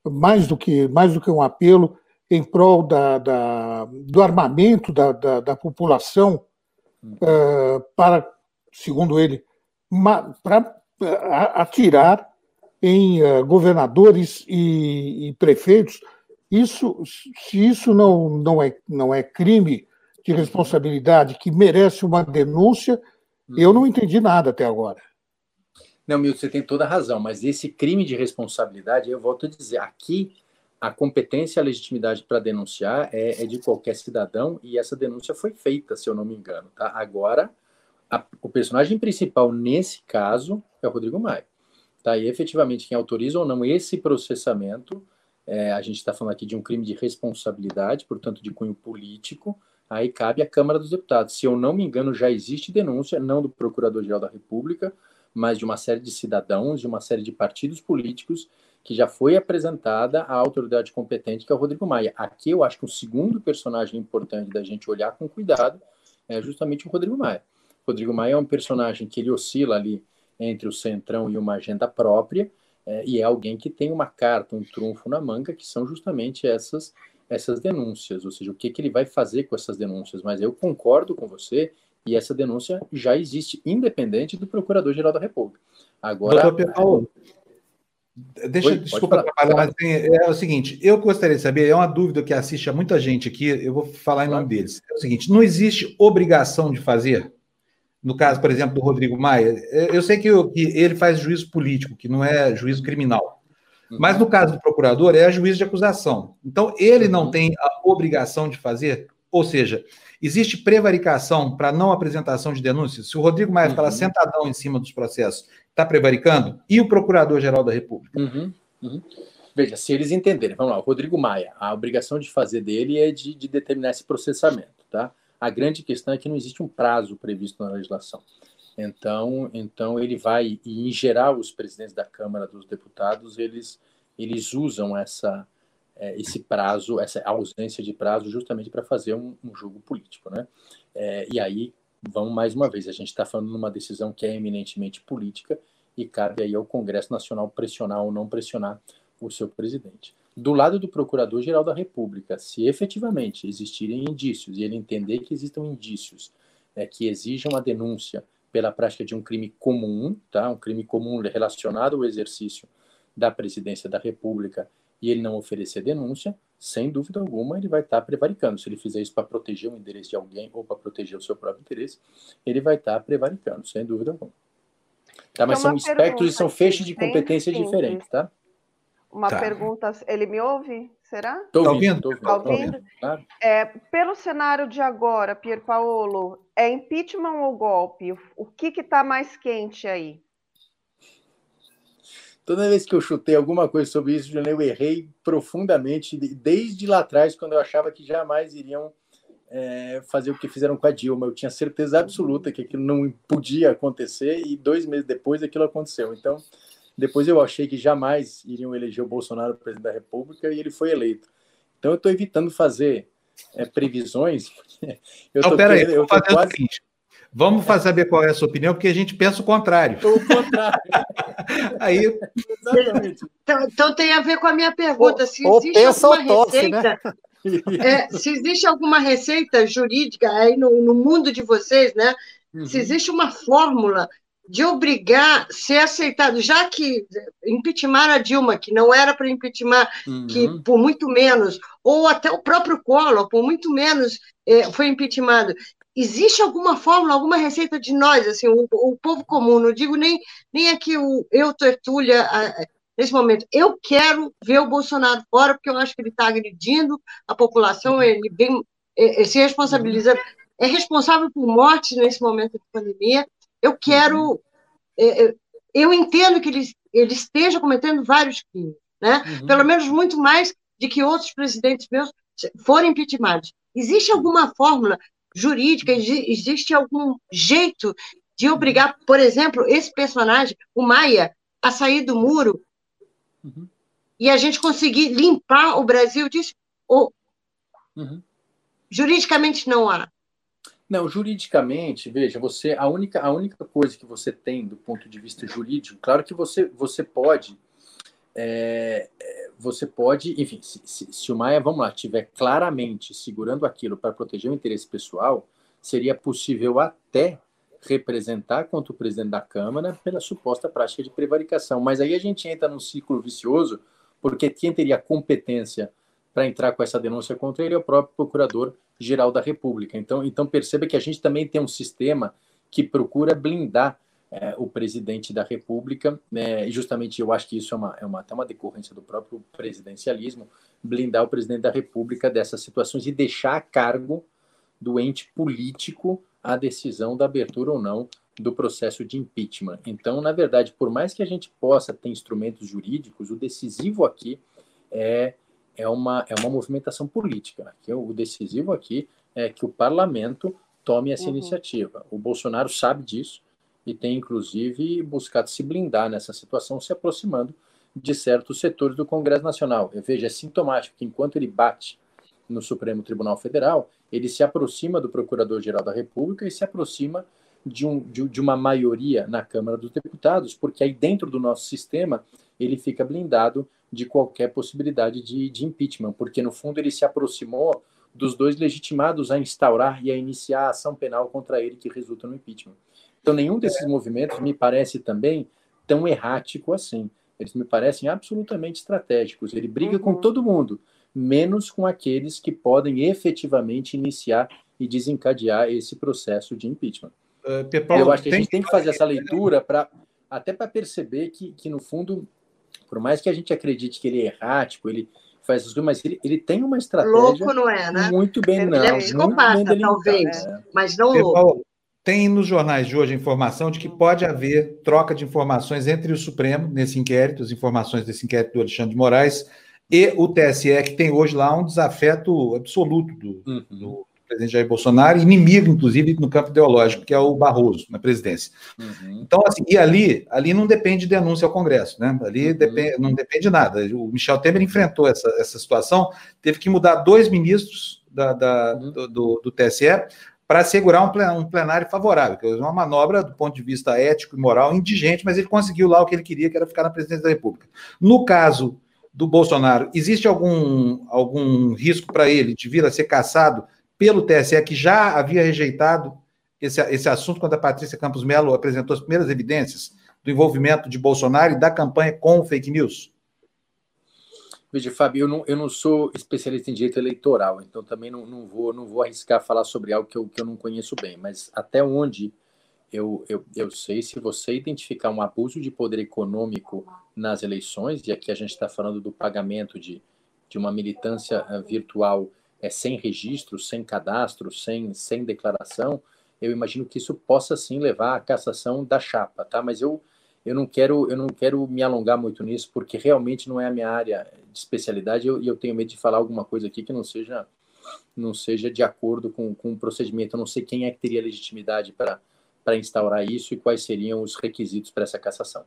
mais do que mais do que um apelo em prol da, da do armamento da, da, da população uh, para, segundo ele, para atirar em uh, governadores e, e, prefeitos. Isso, se isso não, não, é, não é crime de responsabilidade que merece uma denúncia, eu não entendi nada até agora. Não, Milton, você tem toda a razão, mas esse crime de responsabilidade, eu volto a dizer, aqui a competência e a legitimidade para denunciar é, é, de qualquer cidadão e essa denúncia foi feita, se eu não me engano. Tá? Agora, a, o personagem principal nesse caso é o Rodrigo Maia. Tá? E efetivamente, quem autoriza ou não esse processamento, é, a gente está falando aqui de um crime de responsabilidade, portanto, de cunho político, aí cabe à Câmara dos Deputados. Se eu não me engano, já existe denúncia, não do Procurador-Geral da República, mas de uma série de cidadãos, de uma série de partidos políticos, que já foi apresentada à autoridade competente, que é o Rodrigo Maia. Aqui eu acho que o segundo personagem importante da gente olhar com cuidado é justamente o Rodrigo Maia. O Rodrigo Maia é um personagem que ele oscila ali entre o centrão e uma agenda própria, é, e é alguém que tem uma carta, um trunfo na manga, que são justamente essas essas denúncias, ou seja, o que, que ele vai fazer com essas denúncias. Mas eu concordo com você e essa denúncia já existe, independente do Procurador-Geral da República. Agora. Doutor Paulo, deixa, Oi, desculpa atrapalhar, mas é o seguinte: eu gostaria de saber, é uma dúvida que assiste a muita gente aqui, eu vou falar em nome deles. É o seguinte: não existe obrigação de fazer? No caso, por exemplo, do Rodrigo Maia, é, eu sei que, eu, que ele faz juízo político, que não é juízo criminal. Uhum. Mas no caso do procurador, é juízo de acusação. Então, ele não uhum. tem a obrigação de fazer? Ou seja, Existe prevaricação para não apresentação de denúncias? Se o Rodrigo Maia uhum. fala sentadão em cima dos processos, está prevaricando? E o Procurador-Geral da República? Uhum. Uhum. Veja, se eles entenderem, vamos lá, o Rodrigo Maia, a obrigação de fazer dele é de, de determinar esse processamento, tá? A grande questão é que não existe um prazo previsto na legislação. Então, então ele vai, e em geral os presidentes da Câmara dos Deputados, eles, eles usam essa, é, esse prazo, essa ausência de prazo, justamente para fazer um, um, jogo político, né? É, e aí, vamos mais uma vez, a gente está falando numa decisão que é eminentemente política e cabe aí ao Congresso Nacional pressionar ou não pressionar o seu presidente. Do lado do Procurador-Geral da República, se efetivamente existirem indícios e ele entender que existam indícios é, que exijam a denúncia pela prática de um crime comum, tá? um crime comum relacionado ao exercício da presidência da República e ele não oferecer denúncia, sem dúvida alguma, ele vai estar prevaricando. Se ele fizer isso para proteger o endereço de alguém ou para proteger o seu próprio interesse, ele vai estar prevaricando, sem dúvida alguma. Tá, mas são espectros e são feixes de competência diferentes, tá? Uma tá. pergunta, ele me ouve? Será? Estou ouvindo. Estou ouvindo. Tá ouvindo? Claro. É, pelo cenário de agora, Pier Paolo, é impeachment ou golpe? O que está mais quente aí? Toda vez que eu chutei alguma coisa sobre isso, eu errei profundamente, desde lá atrás, quando eu achava que jamais iriam é, fazer o que fizeram com a Dilma. Eu tinha certeza absoluta que aquilo não podia acontecer e dois meses depois aquilo aconteceu. Então, depois eu achei que jamais iriam eleger o Bolsonaro presidente da República e ele foi eleito. Então, eu estou evitando fazer é, previsões. (laughs) eu não, peraí, eu vou fazer quase... o seguinte. Vamos fazer saber qual é a sua opinião, porque a gente pensa o contrário. O contrário. (laughs) Aí, Exatamente. Então, então, tem a ver com a minha pergunta. Se existe alguma tosse, né? receita. Né? É, se existe alguma receita jurídica aí no, no mundo de vocês, né? Uhum. Se existe uma fórmula de obrigar ser aceitado, já que impeachment a Dilma, que não era para impeachment, uhum. que por muito menos, ou até o próprio Collor, por muito menos, é, foi impeachmentado. Existe alguma fórmula, alguma receita de nós, assim, o, o povo comum, não digo nem, nem aqui o eu, Tertúlia, nesse momento. Eu quero ver o Bolsonaro fora, porque eu acho que ele está agredindo a população, uhum. ele vem é, é, se responsabiliza, é responsável por mortes nesse momento de pandemia, eu quero. Uhum. É, é, eu entendo que ele, ele esteja cometendo vários crimes, né? Uhum. Pelo menos muito mais de que outros presidentes meus forem impeachmentados. Existe alguma fórmula jurídica, existe algum jeito de obrigar, por exemplo, esse personagem, o Maia, a sair do muro uhum. e a gente conseguir limpar o Brasil disso? Ou, uhum. Juridicamente não há. Não, juridicamente, veja, você a única, a única coisa que você tem do ponto de vista jurídico, claro que você, você pode, é, é você pode, enfim, se, se, se, o Maia, vamos lá, estiver claramente segurando aquilo para proteger o interesse pessoal, seria possível até representar contra o presidente da Câmara pela suposta prática de prevaricação. Mas aí a gente entra num ciclo vicioso, porque quem teria competência para entrar com essa denúncia contra ele é o próprio Procurador-Geral da República. Então, então perceba que a gente também tem um sistema que procura blindar é, o presidente da República, né, e justamente eu acho que isso é, uma, é uma, até uma decorrência do próprio presidencialismo, blindar o presidente da República dessas situações e deixar a cargo do ente político a decisão da abertura ou não do processo de impeachment. Então, na verdade, por mais que a gente possa ter instrumentos jurídicos, o decisivo aqui é é uma, é uma movimentação política. Aqui, o decisivo aqui é que o parlamento tome essa uhum. iniciativa. O Bolsonaro sabe disso e tem, inclusive, buscado se blindar nessa situação, se aproximando de certos setores do Congresso Nacional. Eu vejo, é sintomático que enquanto ele bate no Supremo Tribunal Federal, ele se aproxima do Procurador-Geral da República e se aproxima de, um, de, de, uma maioria na Câmara dos Deputados, porque aí dentro do nosso sistema ele fica blindado de qualquer possibilidade de, de impeachment, porque no fundo ele se aproximou dos dois legitimados a instaurar e a iniciar a ação penal contra ele que resulta no impeachment. Então, nenhum desses movimentos me parece também tão errático assim. Eles me parecem absolutamente estratégicos. Ele briga uhum. com todo mundo, menos com aqueles que podem efetivamente iniciar e desencadear esse processo de impeachment. Uh, Eu acho que a gente tem que fazer essa leitura para até para perceber que, que, no fundo, por mais que a gente acredite que ele é errático, ele faz as coisas, mas ele, ele tem uma estratégia louco, não é, né? muito bem, ele não. Ele é psicopata, talvez, né? mas não louco. Tem nos jornais de hoje a informação de que pode haver troca de informações entre o Supremo, nesse inquérito, as informações desse inquérito do Alexandre de Moraes, e o TSE, que tem hoje lá um desafeto absoluto do, uhum. do presidente Jair Bolsonaro, inimigo, inclusive, no campo ideológico, que é o Barroso, na presidência. Uhum. Então, assim, e ali, ali não depende de denúncia ao Congresso, né? Ali uhum. depende, não depende de nada. O Michel Temer enfrentou essa, essa situação, teve que mudar dois ministros da, da uhum. do, do, do, TSE para assegurar um plenário favorável, que é uma manobra do ponto de vista ético e moral indigente, mas ele conseguiu lá o que ele queria, que era ficar na presidência da República. No caso do Bolsonaro, existe algum, algum risco para ele de vir a ser caçado pelo TSE, que já havia rejeitado esse, esse assunto quando a Patrícia Campos Melo apresentou as primeiras evidências do envolvimento de Bolsonaro e da campanha com fake news? Veja, Fábio, eu não, eu não sou especialista em direito eleitoral, então também não, não, vou, não vou arriscar falar sobre algo que eu, que eu não conheço bem, mas até onde eu, eu, eu sei, se você identificar um abuso de poder econômico nas eleições, e aqui a gente está falando do pagamento de, de uma militância eh, virtual é, sem registro, sem cadastro, sem, sem declaração, eu imagino que isso possa sim levar à cassação da chapa, tá? Mas eu, eu não quero eu não quero me alongar muito nisso porque realmente não é a minha área de especialidade e eu, eu, tenho medo de falar alguma coisa aqui que não seja não seja de acordo com, com o procedimento. Eu não sei quem é que teria legitimidade para para instaurar isso e quais seriam os requisitos para essa cassação.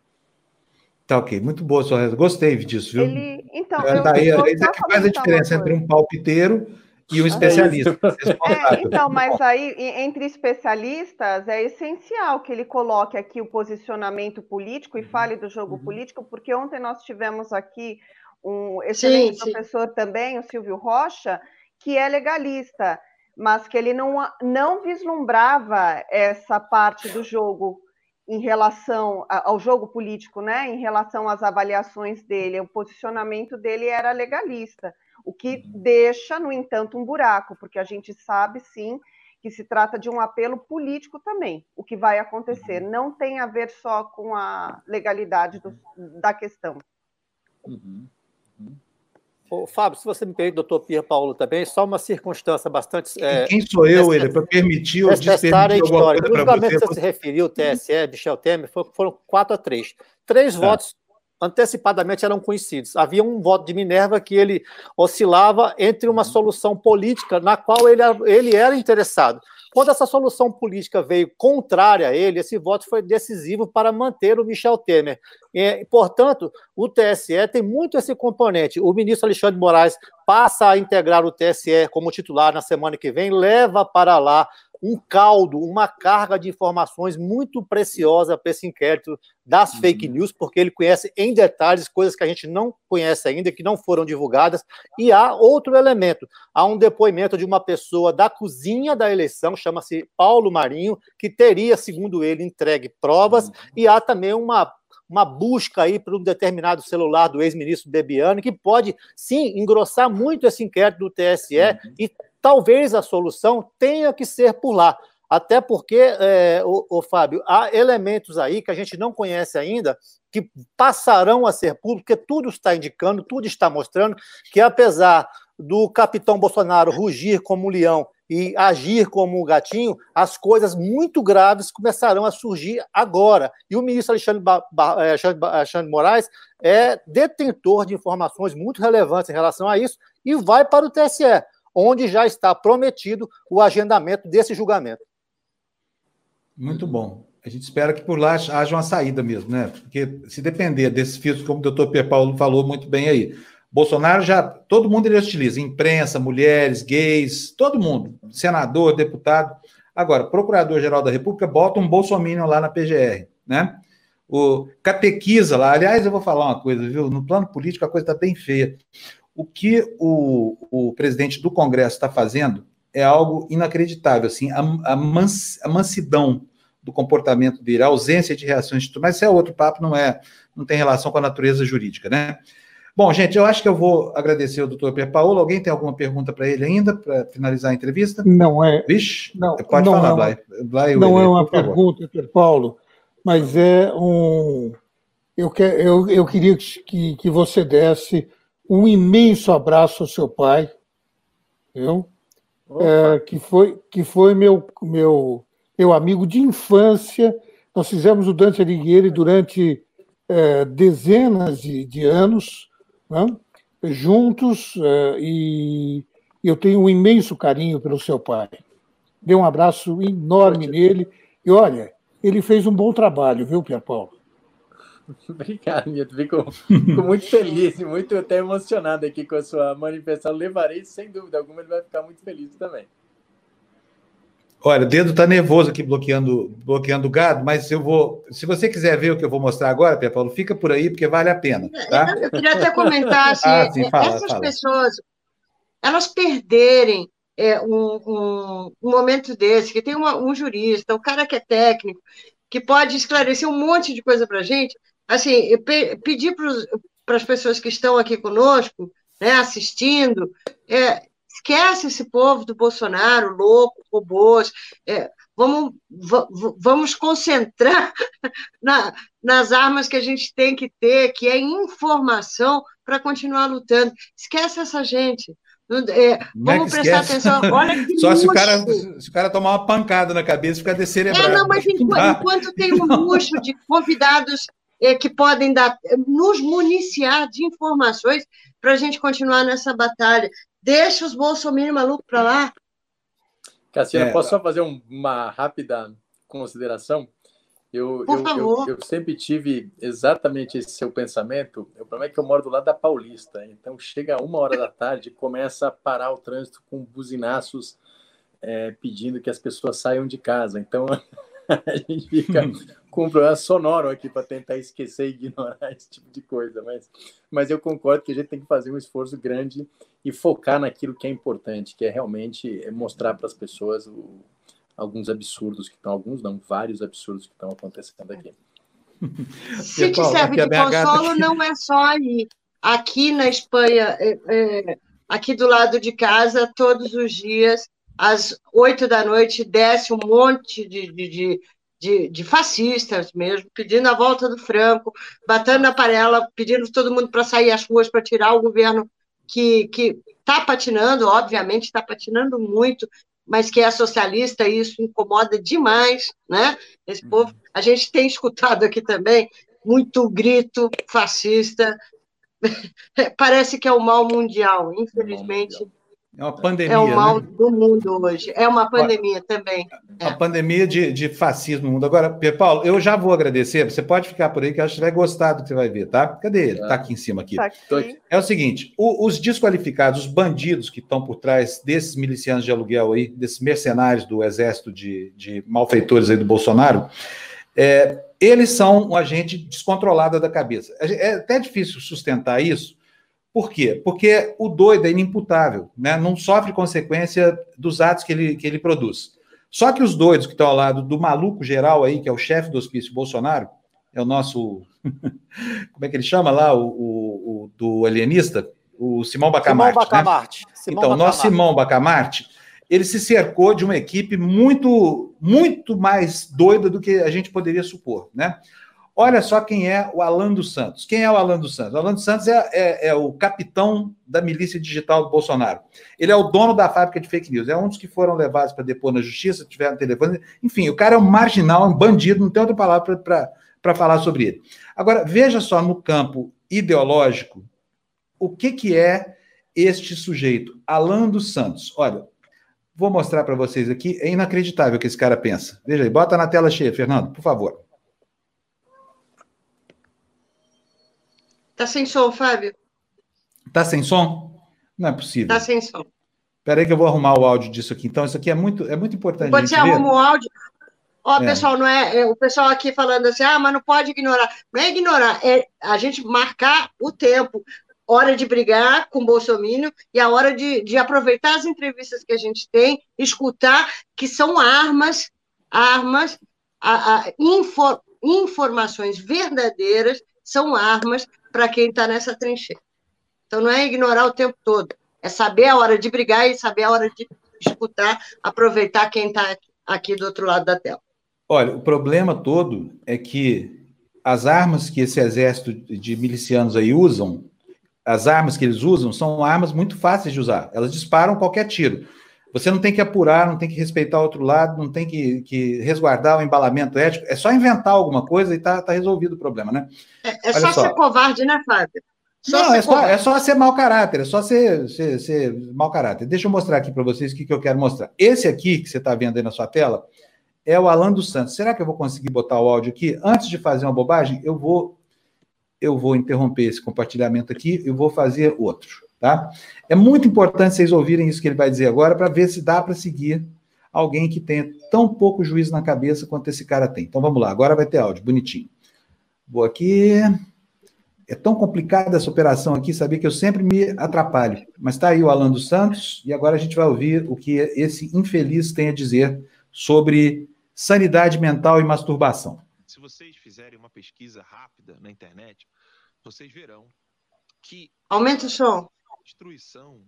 Tá ok, muito boa sua Gostei disso, viu? Ele, então, é, daí, eu, é que faz a diferença entre um palpiteiro e um especialista. (laughs) É, então, mas aí, entre especialistas, é essencial que ele coloque aqui o posicionamento político e fale do jogo uhum. político, porque ontem nós tivemos aqui um excelente sim, professor sim. também, o Silvio Rocha, que é legalista, mas que ele não, não vislumbrava essa parte do jogo em relação ao jogo político, né? Em relação às avaliações dele, o posicionamento dele era legalista, o que uhum. deixa, no entanto, um buraco, porque a gente sabe sim que se trata de um apelo político também. O que vai acontecer uhum. não tem a ver só com a legalidade do, da questão. Uhum. Ô, Fábio, se você me permite, doutor Pierre Paulo também, só uma circunstância bastante. É, Quem sou eu, ele, para permitir ou despermitir história. No julgamento que você se referiu, o TSE, Michel Temer, foram 4 a 3. Três tá. votos antecipadamente eram conhecidos. Havia um voto de Minerva que ele oscilava entre uma solução política na qual ele, ele era interessado. Quando essa solução política veio contrária a ele, esse voto foi decisivo para manter o Michel Temer. E, portanto, o TSE tem muito esse componente. O ministro Alexandre Moraes passa a integrar o TSE como titular na semana que vem, leva para lá um caldo, uma carga de informações muito preciosa para esse inquérito das uhum. fake news, porque ele conhece em detalhes coisas que a gente não conhece ainda, que não foram divulgadas. E há outro elemento: há um depoimento de uma pessoa da cozinha da eleição, chama-se Paulo Marinho, que teria, segundo ele, entregue provas, uhum. e há também uma uma busca aí por um determinado celular do ex-ministro Bebiano, que pode, sim, engrossar muito esse inquérito do TSE uhum. e talvez a solução tenha que ser por lá. Até porque, é, o, o, Fábio, há elementos aí que a gente não conhece ainda que passarão a ser públicos, porque tudo está indicando, tudo está mostrando que, apesar do capitão Bolsonaro rugir como um leão e agir como um gatinho, as coisas muito graves começarão a surgir agora. E o ministro Alexandre, ba ba é, Alexandre Moraes é detentor de informações muito relevantes em relação a isso e vai para o TSE onde já está prometido o agendamento desse julgamento. Muito bom. A gente espera que por lá haja uma saída mesmo, né? Porque se depender desses filtros, como o doutor Pierre Paulo falou muito bem aí, Bolsonaro já, todo mundo ele utiliza, imprensa, mulheres, gays, todo mundo, senador, deputado. Agora, Procurador-Geral da República bota um bolsominion lá na PGR, né? O catequiza lá, aliás, eu vou falar uma coisa, viu? No plano político a coisa está bem feia. O que o, o presidente do Congresso está fazendo é algo inacreditável, assim, a, a, mans, a, mansidão do comportamento dele, a ausência de reações, mas isso é outro papo, não é, não tem relação com a natureza jurídica, né? Bom, gente, eu acho que eu vou agradecer ao doutor Pierre Paulo. Alguém tem alguma pergunta para ele ainda, para finalizar a entrevista? Não é. Vixe, não, pode não falar, é Blay. Blay não é uma pergunta, Pierre Paulo, mas é um. Eu, que, eu, eu queria que, que você desse um imenso abraço ao seu pai, viu? É, que foi, que foi meu, meu, meu amigo de infância. Nós fizemos o Dante Alighieri durante é, dezenas de, de anos, né? juntos, é, e eu tenho um imenso carinho pelo seu pai. Dê um abraço enorme nele. E olha, ele fez um bom trabalho, viu, Pierre Paulo? (laughs) Obrigado, Mito. Fico, fico muito feliz e muito até emocionado aqui com a sua manifestação. Levarei, sem dúvida alguma, ele vai ficar muito feliz também. Olha, o dedo tá nervoso aqui bloqueando, bloqueando o gado, mas eu vou. Se você quiser ver o que eu vou mostrar agora, Pia Paulo, fica por aí, porque vale a pena. Tá? Eu queria até comentar (laughs) assim, ah, sim, fala, essas fala. pessoas elas perderem é, um, um, um, momento desse, que tem uma, um jurista, um cara que é técnico, que pode esclarecer um monte de coisa para a gente, assim, pe pedir para as pessoas que estão aqui conosco, né, assistindo, é, esquece esse povo do Bolsonaro, louco, robôs, é, vamos, vamos concentrar (laughs) na, nas armas que a gente tem que ter, que é informação para continuar lutando. Esquece essa gente. É, é vamos é prestar atenção. (laughs) Olha que Só luxo. se o, cara, se o cara tomar uma pancada na cabeça e ficar descerebrado. É, não, mas (laughs) enquanto, enquanto tem um luxo de convidados é, que podem dar, nos municiar de informações para a gente continuar nessa batalha. Deixa os bolsominions malucos para lá. Cassiano, é. posso só fazer um, uma rápida consideração? Eu, Por eu, favor. Eu, eu, sempre tive exatamente esse seu pensamento. O problema é que eu moro do lado da Paulista, então chega uma hora da tarde e começa a parar o trânsito com buzinaços é, pedindo que as pessoas saiam de casa. Então (laughs) (laughs) a gente fica com um problema sonoro aqui para tentar esquecer e ignorar (laughs) esse tipo de coisa. Mas, mas eu concordo que a gente tem que fazer um esforço grande e focar naquilo que é importante, que é realmente mostrar para as pessoas o, alguns absurdos que estão, alguns não, vários absurdos que estão acontecendo aqui. (laughs) Se te serve de consolo, não é só aí. Aqui na Espanha, é, é, aqui do lado de casa, todos os dias, às oito da noite, desce um monte de, de, de, de, fascistas mesmo, pedindo a volta do Franco, batendo na panela, pedindo todo mundo para sair às ruas para tirar o governo que está patinando, obviamente está patinando muito, mas que é socialista, e isso incomoda demais, né? Esse povo, uhum. a gente tem escutado aqui também muito grito fascista. (laughs) Parece que é o mal mundial, infelizmente. É uma pandemia. É o mal né? do mundo hoje. É uma pandemia também. É. Uma pandemia de, de fascismo no mundo. Agora, Pedro Paulo, eu já vou agradecer. Você pode ficar por aí, que acho que você vai gostar do que você vai ver, tá? Cadê ele? Está aqui em cima. aqui. Tá aqui. É o seguinte: o, os desqualificados, os bandidos que estão por trás desses milicianos de aluguel aí, desses mercenários do exército de, de malfeitores aí do Bolsonaro, é, eles são um agente descontrolado da cabeça. É até difícil sustentar isso por quê? Porque o doido é inimputável, né? não sofre consequência dos atos que ele, que ele produz. Só que os doidos que estão ao lado do maluco geral aí, que é o chefe do hospício Bolsonaro, é o nosso. (laughs) Como é que ele chama lá? O, o, o do alienista? O Simão Bacamarte. Simão Bacamarte. Né? Simão então, o nosso Simão Bacamarte, ele se cercou de uma equipe muito, muito mais doida do que a gente poderia supor, né? Olha só quem é o Alan dos Santos. Quem é o Alan dos Santos? O Alan dos Santos é, é, é, o capitão da milícia digital do Bolsonaro. Ele é o dono da fábrica de fake news. É um dos que foram levados para depor na justiça, tiveram telefone. Enfim, o cara é um marginal, um bandido, não tem outra palavra para falar sobre ele. Agora, veja só no campo ideológico o que, que é este sujeito, Alan dos Santos. Olha, vou mostrar para vocês aqui. É inacreditável o que esse cara pensa. Veja aí, bota na tela cheia, Fernando, por favor. Tá sem som, Fábio? Tá sem som? Não é possível. Tá sem som. Espera aí que eu vou arrumar o áudio disso aqui. Então, isso aqui é muito, é muito importante. Quando você arruma o áudio. Ó, é. pessoal, não é, é, o pessoal aqui falando assim, ah, mas não pode ignorar. Não é ignorar, é a gente marcar o tempo, hora de brigar com o Bolsonaro e a hora de, de aproveitar as entrevistas que a gente tem, escutar que são armas, armas, a, a, infor, informações verdadeiras são armas para quem está nessa trincheira. Então, não é ignorar o tempo todo, é saber a hora de brigar e saber a hora de escutar, aproveitar quem está aqui do outro lado da tela. Olha, o problema todo é que as armas que esse exército de milicianos aí usam, as armas que eles usam são armas muito fáceis de usar. Elas disparam qualquer tiro. Você não tem que apurar, não tem que respeitar o outro lado, não tem que, que resguardar o embalamento ético. É só inventar alguma coisa e tá, tá resolvido o problema, né? É, é só, só, ser covarde, né, Fábio? Só não, é só, é só, ser mau caráter, é só ser, ser, ser mau caráter. Deixa eu mostrar aqui para vocês o que, que eu quero mostrar. Esse aqui, que você está vendo aí na sua tela, é o Alan dos Santos. Será que eu vou conseguir botar o áudio aqui? Antes de fazer uma bobagem, eu vou, eu vou interromper esse compartilhamento aqui e vou fazer outro. Tá? É muito importante vocês ouvirem isso que ele vai dizer agora para ver se dá para seguir alguém que tenha tão pouco juízo na cabeça quanto esse cara tem. Então vamos lá, agora vai ter áudio, bonitinho. Vou aqui. É tão complicada essa operação aqui, saber que eu sempre me atrapalho. Mas está aí o Alan dos Santos, e agora a gente vai ouvir o que esse infeliz tem a dizer sobre sanidade mental e masturbação. Se vocês fizerem uma pesquisa rápida na internet, vocês verão que. Aumenta o som destruição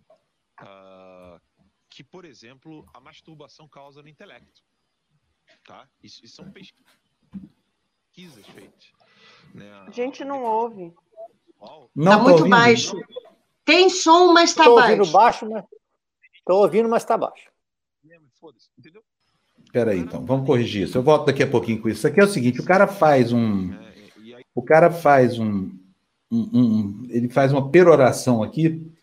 uh, que, por exemplo, a masturbação causa no intelecto. Tá? Isso, isso são pesquisas feitas. Né? A gente não ouve. Não tá muito ouvindo. baixo. Tem som, mas está baixo. Estou ouvindo baixo, mas estou ouvindo, mas está baixo. Entendeu? Espera aí, então, vamos corrigir isso. Eu volto daqui a pouquinho com isso. Isso aqui é o seguinte: o cara faz um. É, o cara faz um, um, um, ele faz uma peroração aqui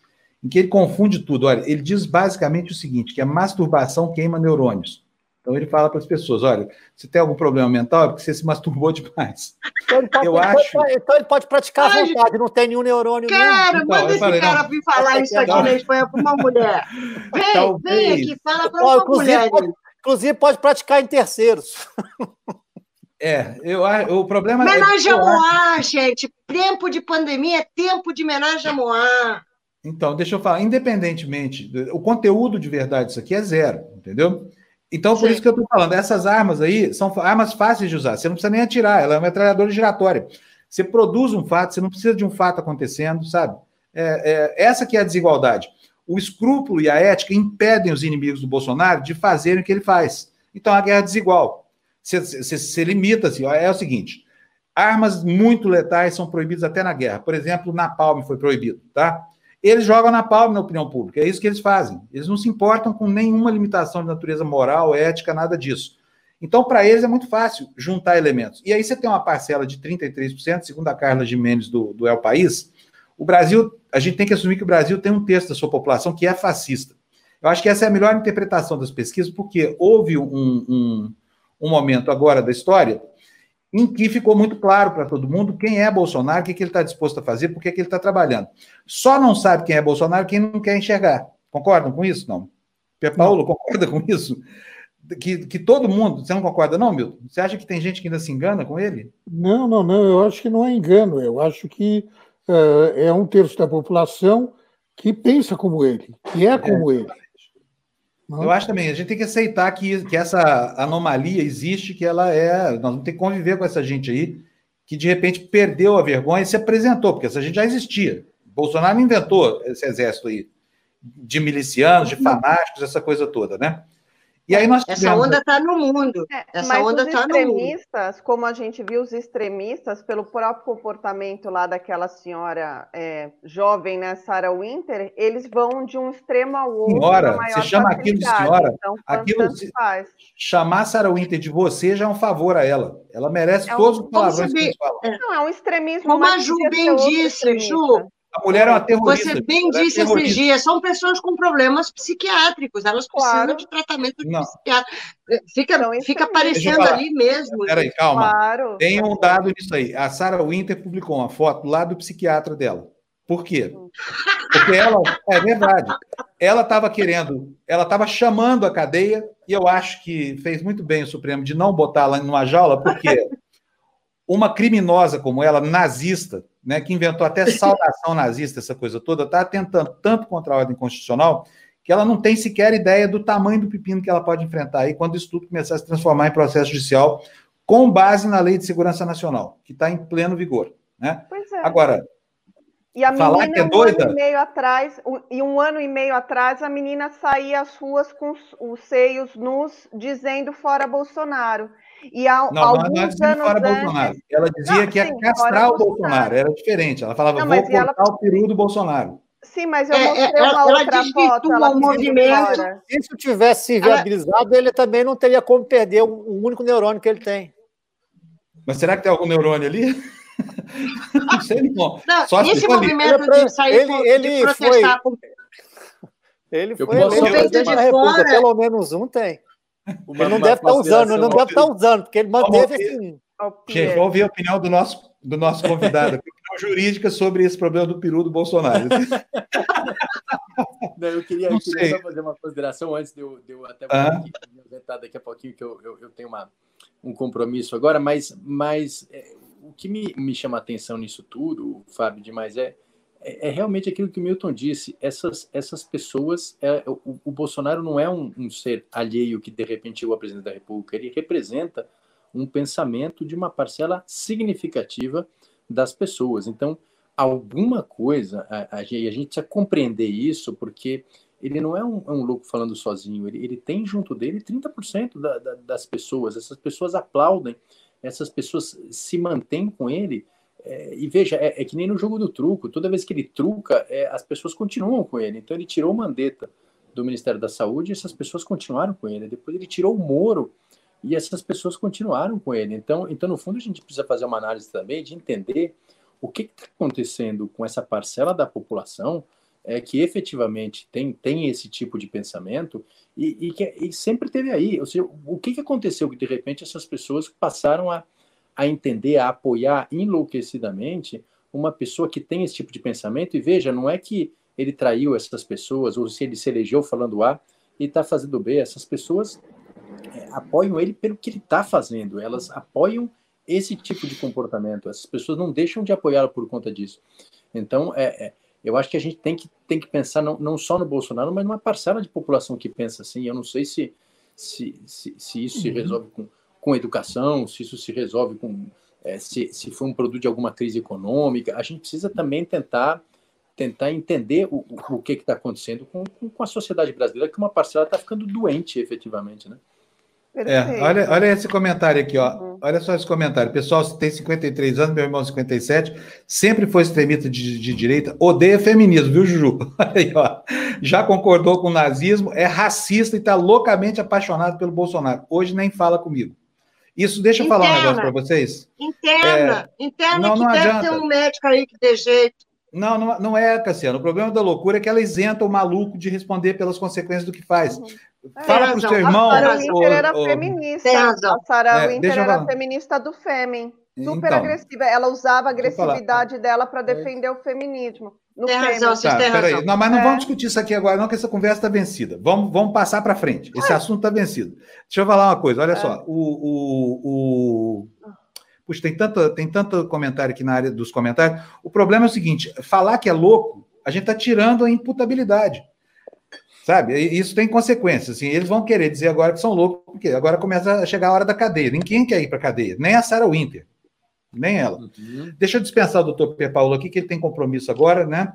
em que ele confunde tudo. Olha, ele diz basicamente o seguinte, que a masturbação queima neurônios. Então ele fala para as pessoas: olha, se tem algum problema mental é porque você se masturbou demais. Então ele pode, eu ele acho... pode, então ele pode praticar à vontade, não tem nenhum neurônio. Cara, mesmo. manda então, esse cara vir falar isso aqui na Espanha para uma mulher. Vem, Talvez. vem aqui, fala para uma inclusive, mulher. Pode, inclusive pode praticar em terceiros. (laughs) É, eu, o problema menage é. Menage a gente. Tempo de pandemia é tempo de menage a moar. Então, deixa eu falar, independentemente, o conteúdo de verdade disso aqui é zero, entendeu? Então, por Sim. isso que eu estou falando, essas armas aí são armas fáceis de usar, você não precisa nem atirar, ela é uma metralhadora giratória. Você produz um fato, você não precisa de um fato acontecendo, sabe? É, é, essa que é a desigualdade. O escrúpulo e a ética impedem os inimigos do Bolsonaro de fazerem o que ele faz. Então, a guerra é desigual. Você, você, você limita assim, é o seguinte, armas muito letais são proibidas até na guerra. Por exemplo, na Palme foi proibido, tá? Eles jogam na palma na opinião pública, é isso que eles fazem. Eles não se importam com nenhuma limitação de natureza moral, ética, nada disso. Então, para eles é muito fácil juntar elementos. E aí você tem uma parcela de 33%, segundo a Carla Jimenez do, do El País. O Brasil, a gente tem que assumir que o Brasil tem um terço da sua população que é fascista. Eu acho que essa é a melhor interpretação das pesquisas, porque houve um, um, um momento agora da história em que ficou muito claro para todo mundo quem é Bolsonaro, o que, que ele está disposto a fazer, por que, que ele está trabalhando. Só não sabe quem é Bolsonaro quem não quer enxergar. Concordam com isso? Não. Paulo, concorda com isso? Que, que todo mundo, você não concorda, não, Milton? Você acha que tem gente que ainda se engana com ele? Não, não, não. Eu acho que não é engano. Eu acho que uh, é um terço da população que pensa como ele, que é como é. ele. Eu acho também, a gente tem que aceitar que, que essa anomalia existe, que ela é. Nós vamos ter que conviver com essa gente aí, que de repente perdeu a vergonha e se apresentou, porque essa gente já existia. Bolsonaro inventou esse exército aí de milicianos, de fanáticos, essa coisa toda, né? E aí nós essa onda está no mundo. É, essa mas onda está no mundo. como a gente viu, os extremistas, pelo próprio comportamento lá daquela senhora é, jovem, né, Sarah Winter, eles vão de um extremo ao outro. Senhora, você chama aquilo de senhora. Então, aquilo faz. Chamar Sarah Winter de você já é um favor a ela. Ela merece é um, todos os palavrões que eles falam. Não, é um extremismo. Como a Ju bem disse, Ju, a mulher é uma terrorista. Você bem é disse é esses dias, são pessoas com problemas psiquiátricos, elas precisam claro. de tratamento psiquiátrico. Fica, então, fica aparecendo ali mesmo. Peraí, calma. Claro. Tem um dado nisso aí. A Sarah Winter publicou uma foto lá do psiquiatra dela. Por quê? Porque ela, é verdade, ela estava querendo, ela estava chamando a cadeia, e eu acho que fez muito bem o Supremo de não botar ela numa jaula, porque uma criminosa como ela, nazista, né, que inventou até (laughs) saudação nazista, essa coisa toda, está tentando tanto contra a ordem constitucional que ela não tem sequer ideia do tamanho do pepino que ela pode enfrentar aí quando isso tudo começar a se transformar em processo judicial com base na Lei de Segurança Nacional, que está em pleno vigor. Né? Pois é. Agora, e a falar menina, que é doida... um ano e meio atrás, e um ano e meio atrás, a menina saía às ruas com os seios nus, dizendo fora Bolsonaro. E há, não, alguns não, anos fora antes... Bolsonaro. Ela dizia não, que ia sim, castrar o Bolsonaro. Bolsonaro. era diferente. Ela falava, não, vou cortar ela... o peru do Bolsonaro. Sim, mas eu é, mostrei é, uma ela, outra ela foto. Ela o movimento. Se isso tivesse se viabilizado, ela... ele também não teria como perder o único neurônio que ele tem. Mas será que tem algum neurônio ali? (laughs) não sei, não. não Só esse movimento ali. de sair ele, ele de protestar (laughs) foi... Ele foi eleito de fora. Pelo menos um tem. Uma, ele não deve estar tá usando, não deve estar tá usando, porque ele manteve assim. Gente, vamos ouvir a opinião do nosso, do nosso convidado, opinião jurídica sobre esse problema do peru do Bolsonaro. Não, eu queria, eu queria fazer uma consideração antes de eu, de eu até ah. aqui, daqui a pouquinho, que eu, eu, eu tenho uma, um compromisso agora, mas, mas é, o que me, me chama a atenção nisso tudo, Fábio, demais, é é, é, realmente aquilo que o Milton disse. Essas, essas pessoas, é, o, o, Bolsonaro não é um, um, ser alheio que de repente chegou a presidente da República. Ele representa um pensamento de uma parcela significativa das pessoas. Então, alguma coisa, a, a, a gente precisa compreender isso, porque ele não é um, é um louco falando sozinho. Ele, ele tem junto dele 30% da, da, das pessoas. Essas pessoas aplaudem, essas pessoas se mantêm com ele é, e veja, é, é, que nem no jogo do truco, toda vez que ele truca, é, as pessoas continuam com ele. Então ele tirou o Mandetta do Ministério da Saúde e essas pessoas continuaram com ele. Depois ele tirou o Moro e essas pessoas continuaram com ele. Então, então no fundo, a gente precisa fazer uma análise também de entender o que está acontecendo com essa parcela da população é, que efetivamente tem, tem esse tipo de pensamento e, e que e sempre teve aí. Ou seja, o que, que aconteceu que de repente essas pessoas passaram a, a entender, a apoiar enlouquecidamente uma pessoa que tem esse tipo de pensamento? E veja, não é que ele traiu essas pessoas ou se ele se elegeu falando A e está fazendo B. Essas pessoas é, apoiam ele pelo que ele está fazendo, elas apoiam esse tipo de comportamento. Essas pessoas não deixam de apoiá-lo por conta disso. Então, é, é eu acho que a gente tem que, tem que pensar não, não só no Bolsonaro, mas numa parcela de população que pensa assim. Eu não sei se, se, se, se isso uhum. se resolve com, com educação, se isso se resolve com. É, se, se foi um produto de alguma crise econômica. A gente precisa também tentar tentar entender o, o que está acontecendo com, com a sociedade brasileira, que uma parcela está ficando doente, efetivamente, né? É, olha, olha esse comentário aqui, ó. Uhum. Olha só esse comentário. Pessoal, tem 53 anos, meu irmão 57, sempre foi extremista de, de direita, odeia feminismo, viu, Juju? (laughs) Aí, ó. Já concordou com o nazismo, é racista e está loucamente apaixonado pelo Bolsonaro. Hoje nem fala comigo. Isso, deixa eu interna, falar um negócio para vocês. Interna, é, interna não, que não deve adianta. ter um médico aí que dê jeito. Não, não, não é, Cassiano. O problema da loucura é que ela isenta o maluco de responder pelas consequências do que faz. Uhum. Fala para o seu irmão. A Sarah Winter era feminista. A Sarah é, Winter era feminista do Fêmen. Super então, agressiva. Ela usava a agressividade dela para defender o feminismo. No tem razão, tá, tem razão. Não, mas não é. vamos discutir isso aqui agora, não, que essa conversa está vencida. Vamos, vamos passar para frente. Esse assunto está vencido. Deixa eu falar uma coisa, olha é. só. O, o, o... Puxa, tem tanto, tem tanto comentário aqui na área dos comentários. O problema é o seguinte: falar que é louco, a gente está tirando a imputabilidade. Sabe? Isso tem consequências. Assim, eles vão querer dizer agora que são loucos, porque agora começa a chegar a hora da cadeia. Ninguém quer ir para a cadeia, nem a Sarah Winter, nem ela. Uhum. Deixa eu dispensar o doutor Pierre Paulo aqui, que ele tem compromisso agora, né?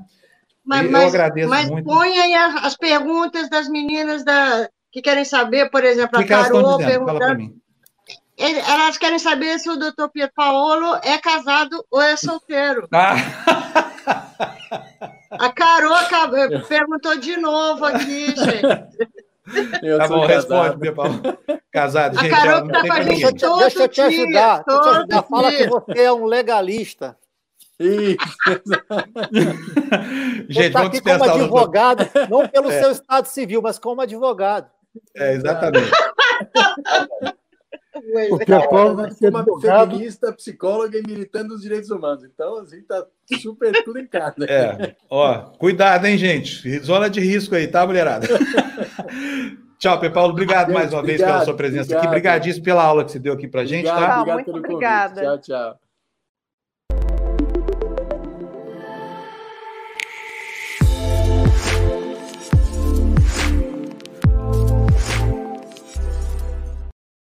Mas, eu mas, agradeço mas muito. Põe aí as perguntas das meninas da, que querem saber, por exemplo, a Carol perguntando. Elas querem saber se o doutor Pier Paolo é casado ou é solteiro. (laughs) Ah. A Carol perguntou de novo aqui, gente. (laughs) Eu tá bom, responde, Pier Paolo. Casado, a gente. Carol tá com a gente todo Deixa eu te ajudar. Dia, te ajudar. Fala que você é um legalista. Isso. (laughs) gente, tá aqui como advogado, não pelo é. seu estado civil, mas como advogado. É, exatamente. O vai ser uma advogado. feminista, psicóloga e militando dos direitos humanos. Então, assim, tá super tudo em casa. É, ó, cuidado, hein, gente? Zona de risco aí, tá, mulherada? (laughs) Tchau, Pedro Paulo. Obrigado mais uma obrigado, vez pela sua presença obrigado. aqui. Obrigadíssimo pela aula que você deu aqui pra gente, tá? Obrigado, muito obrigada. Tchau, tchau.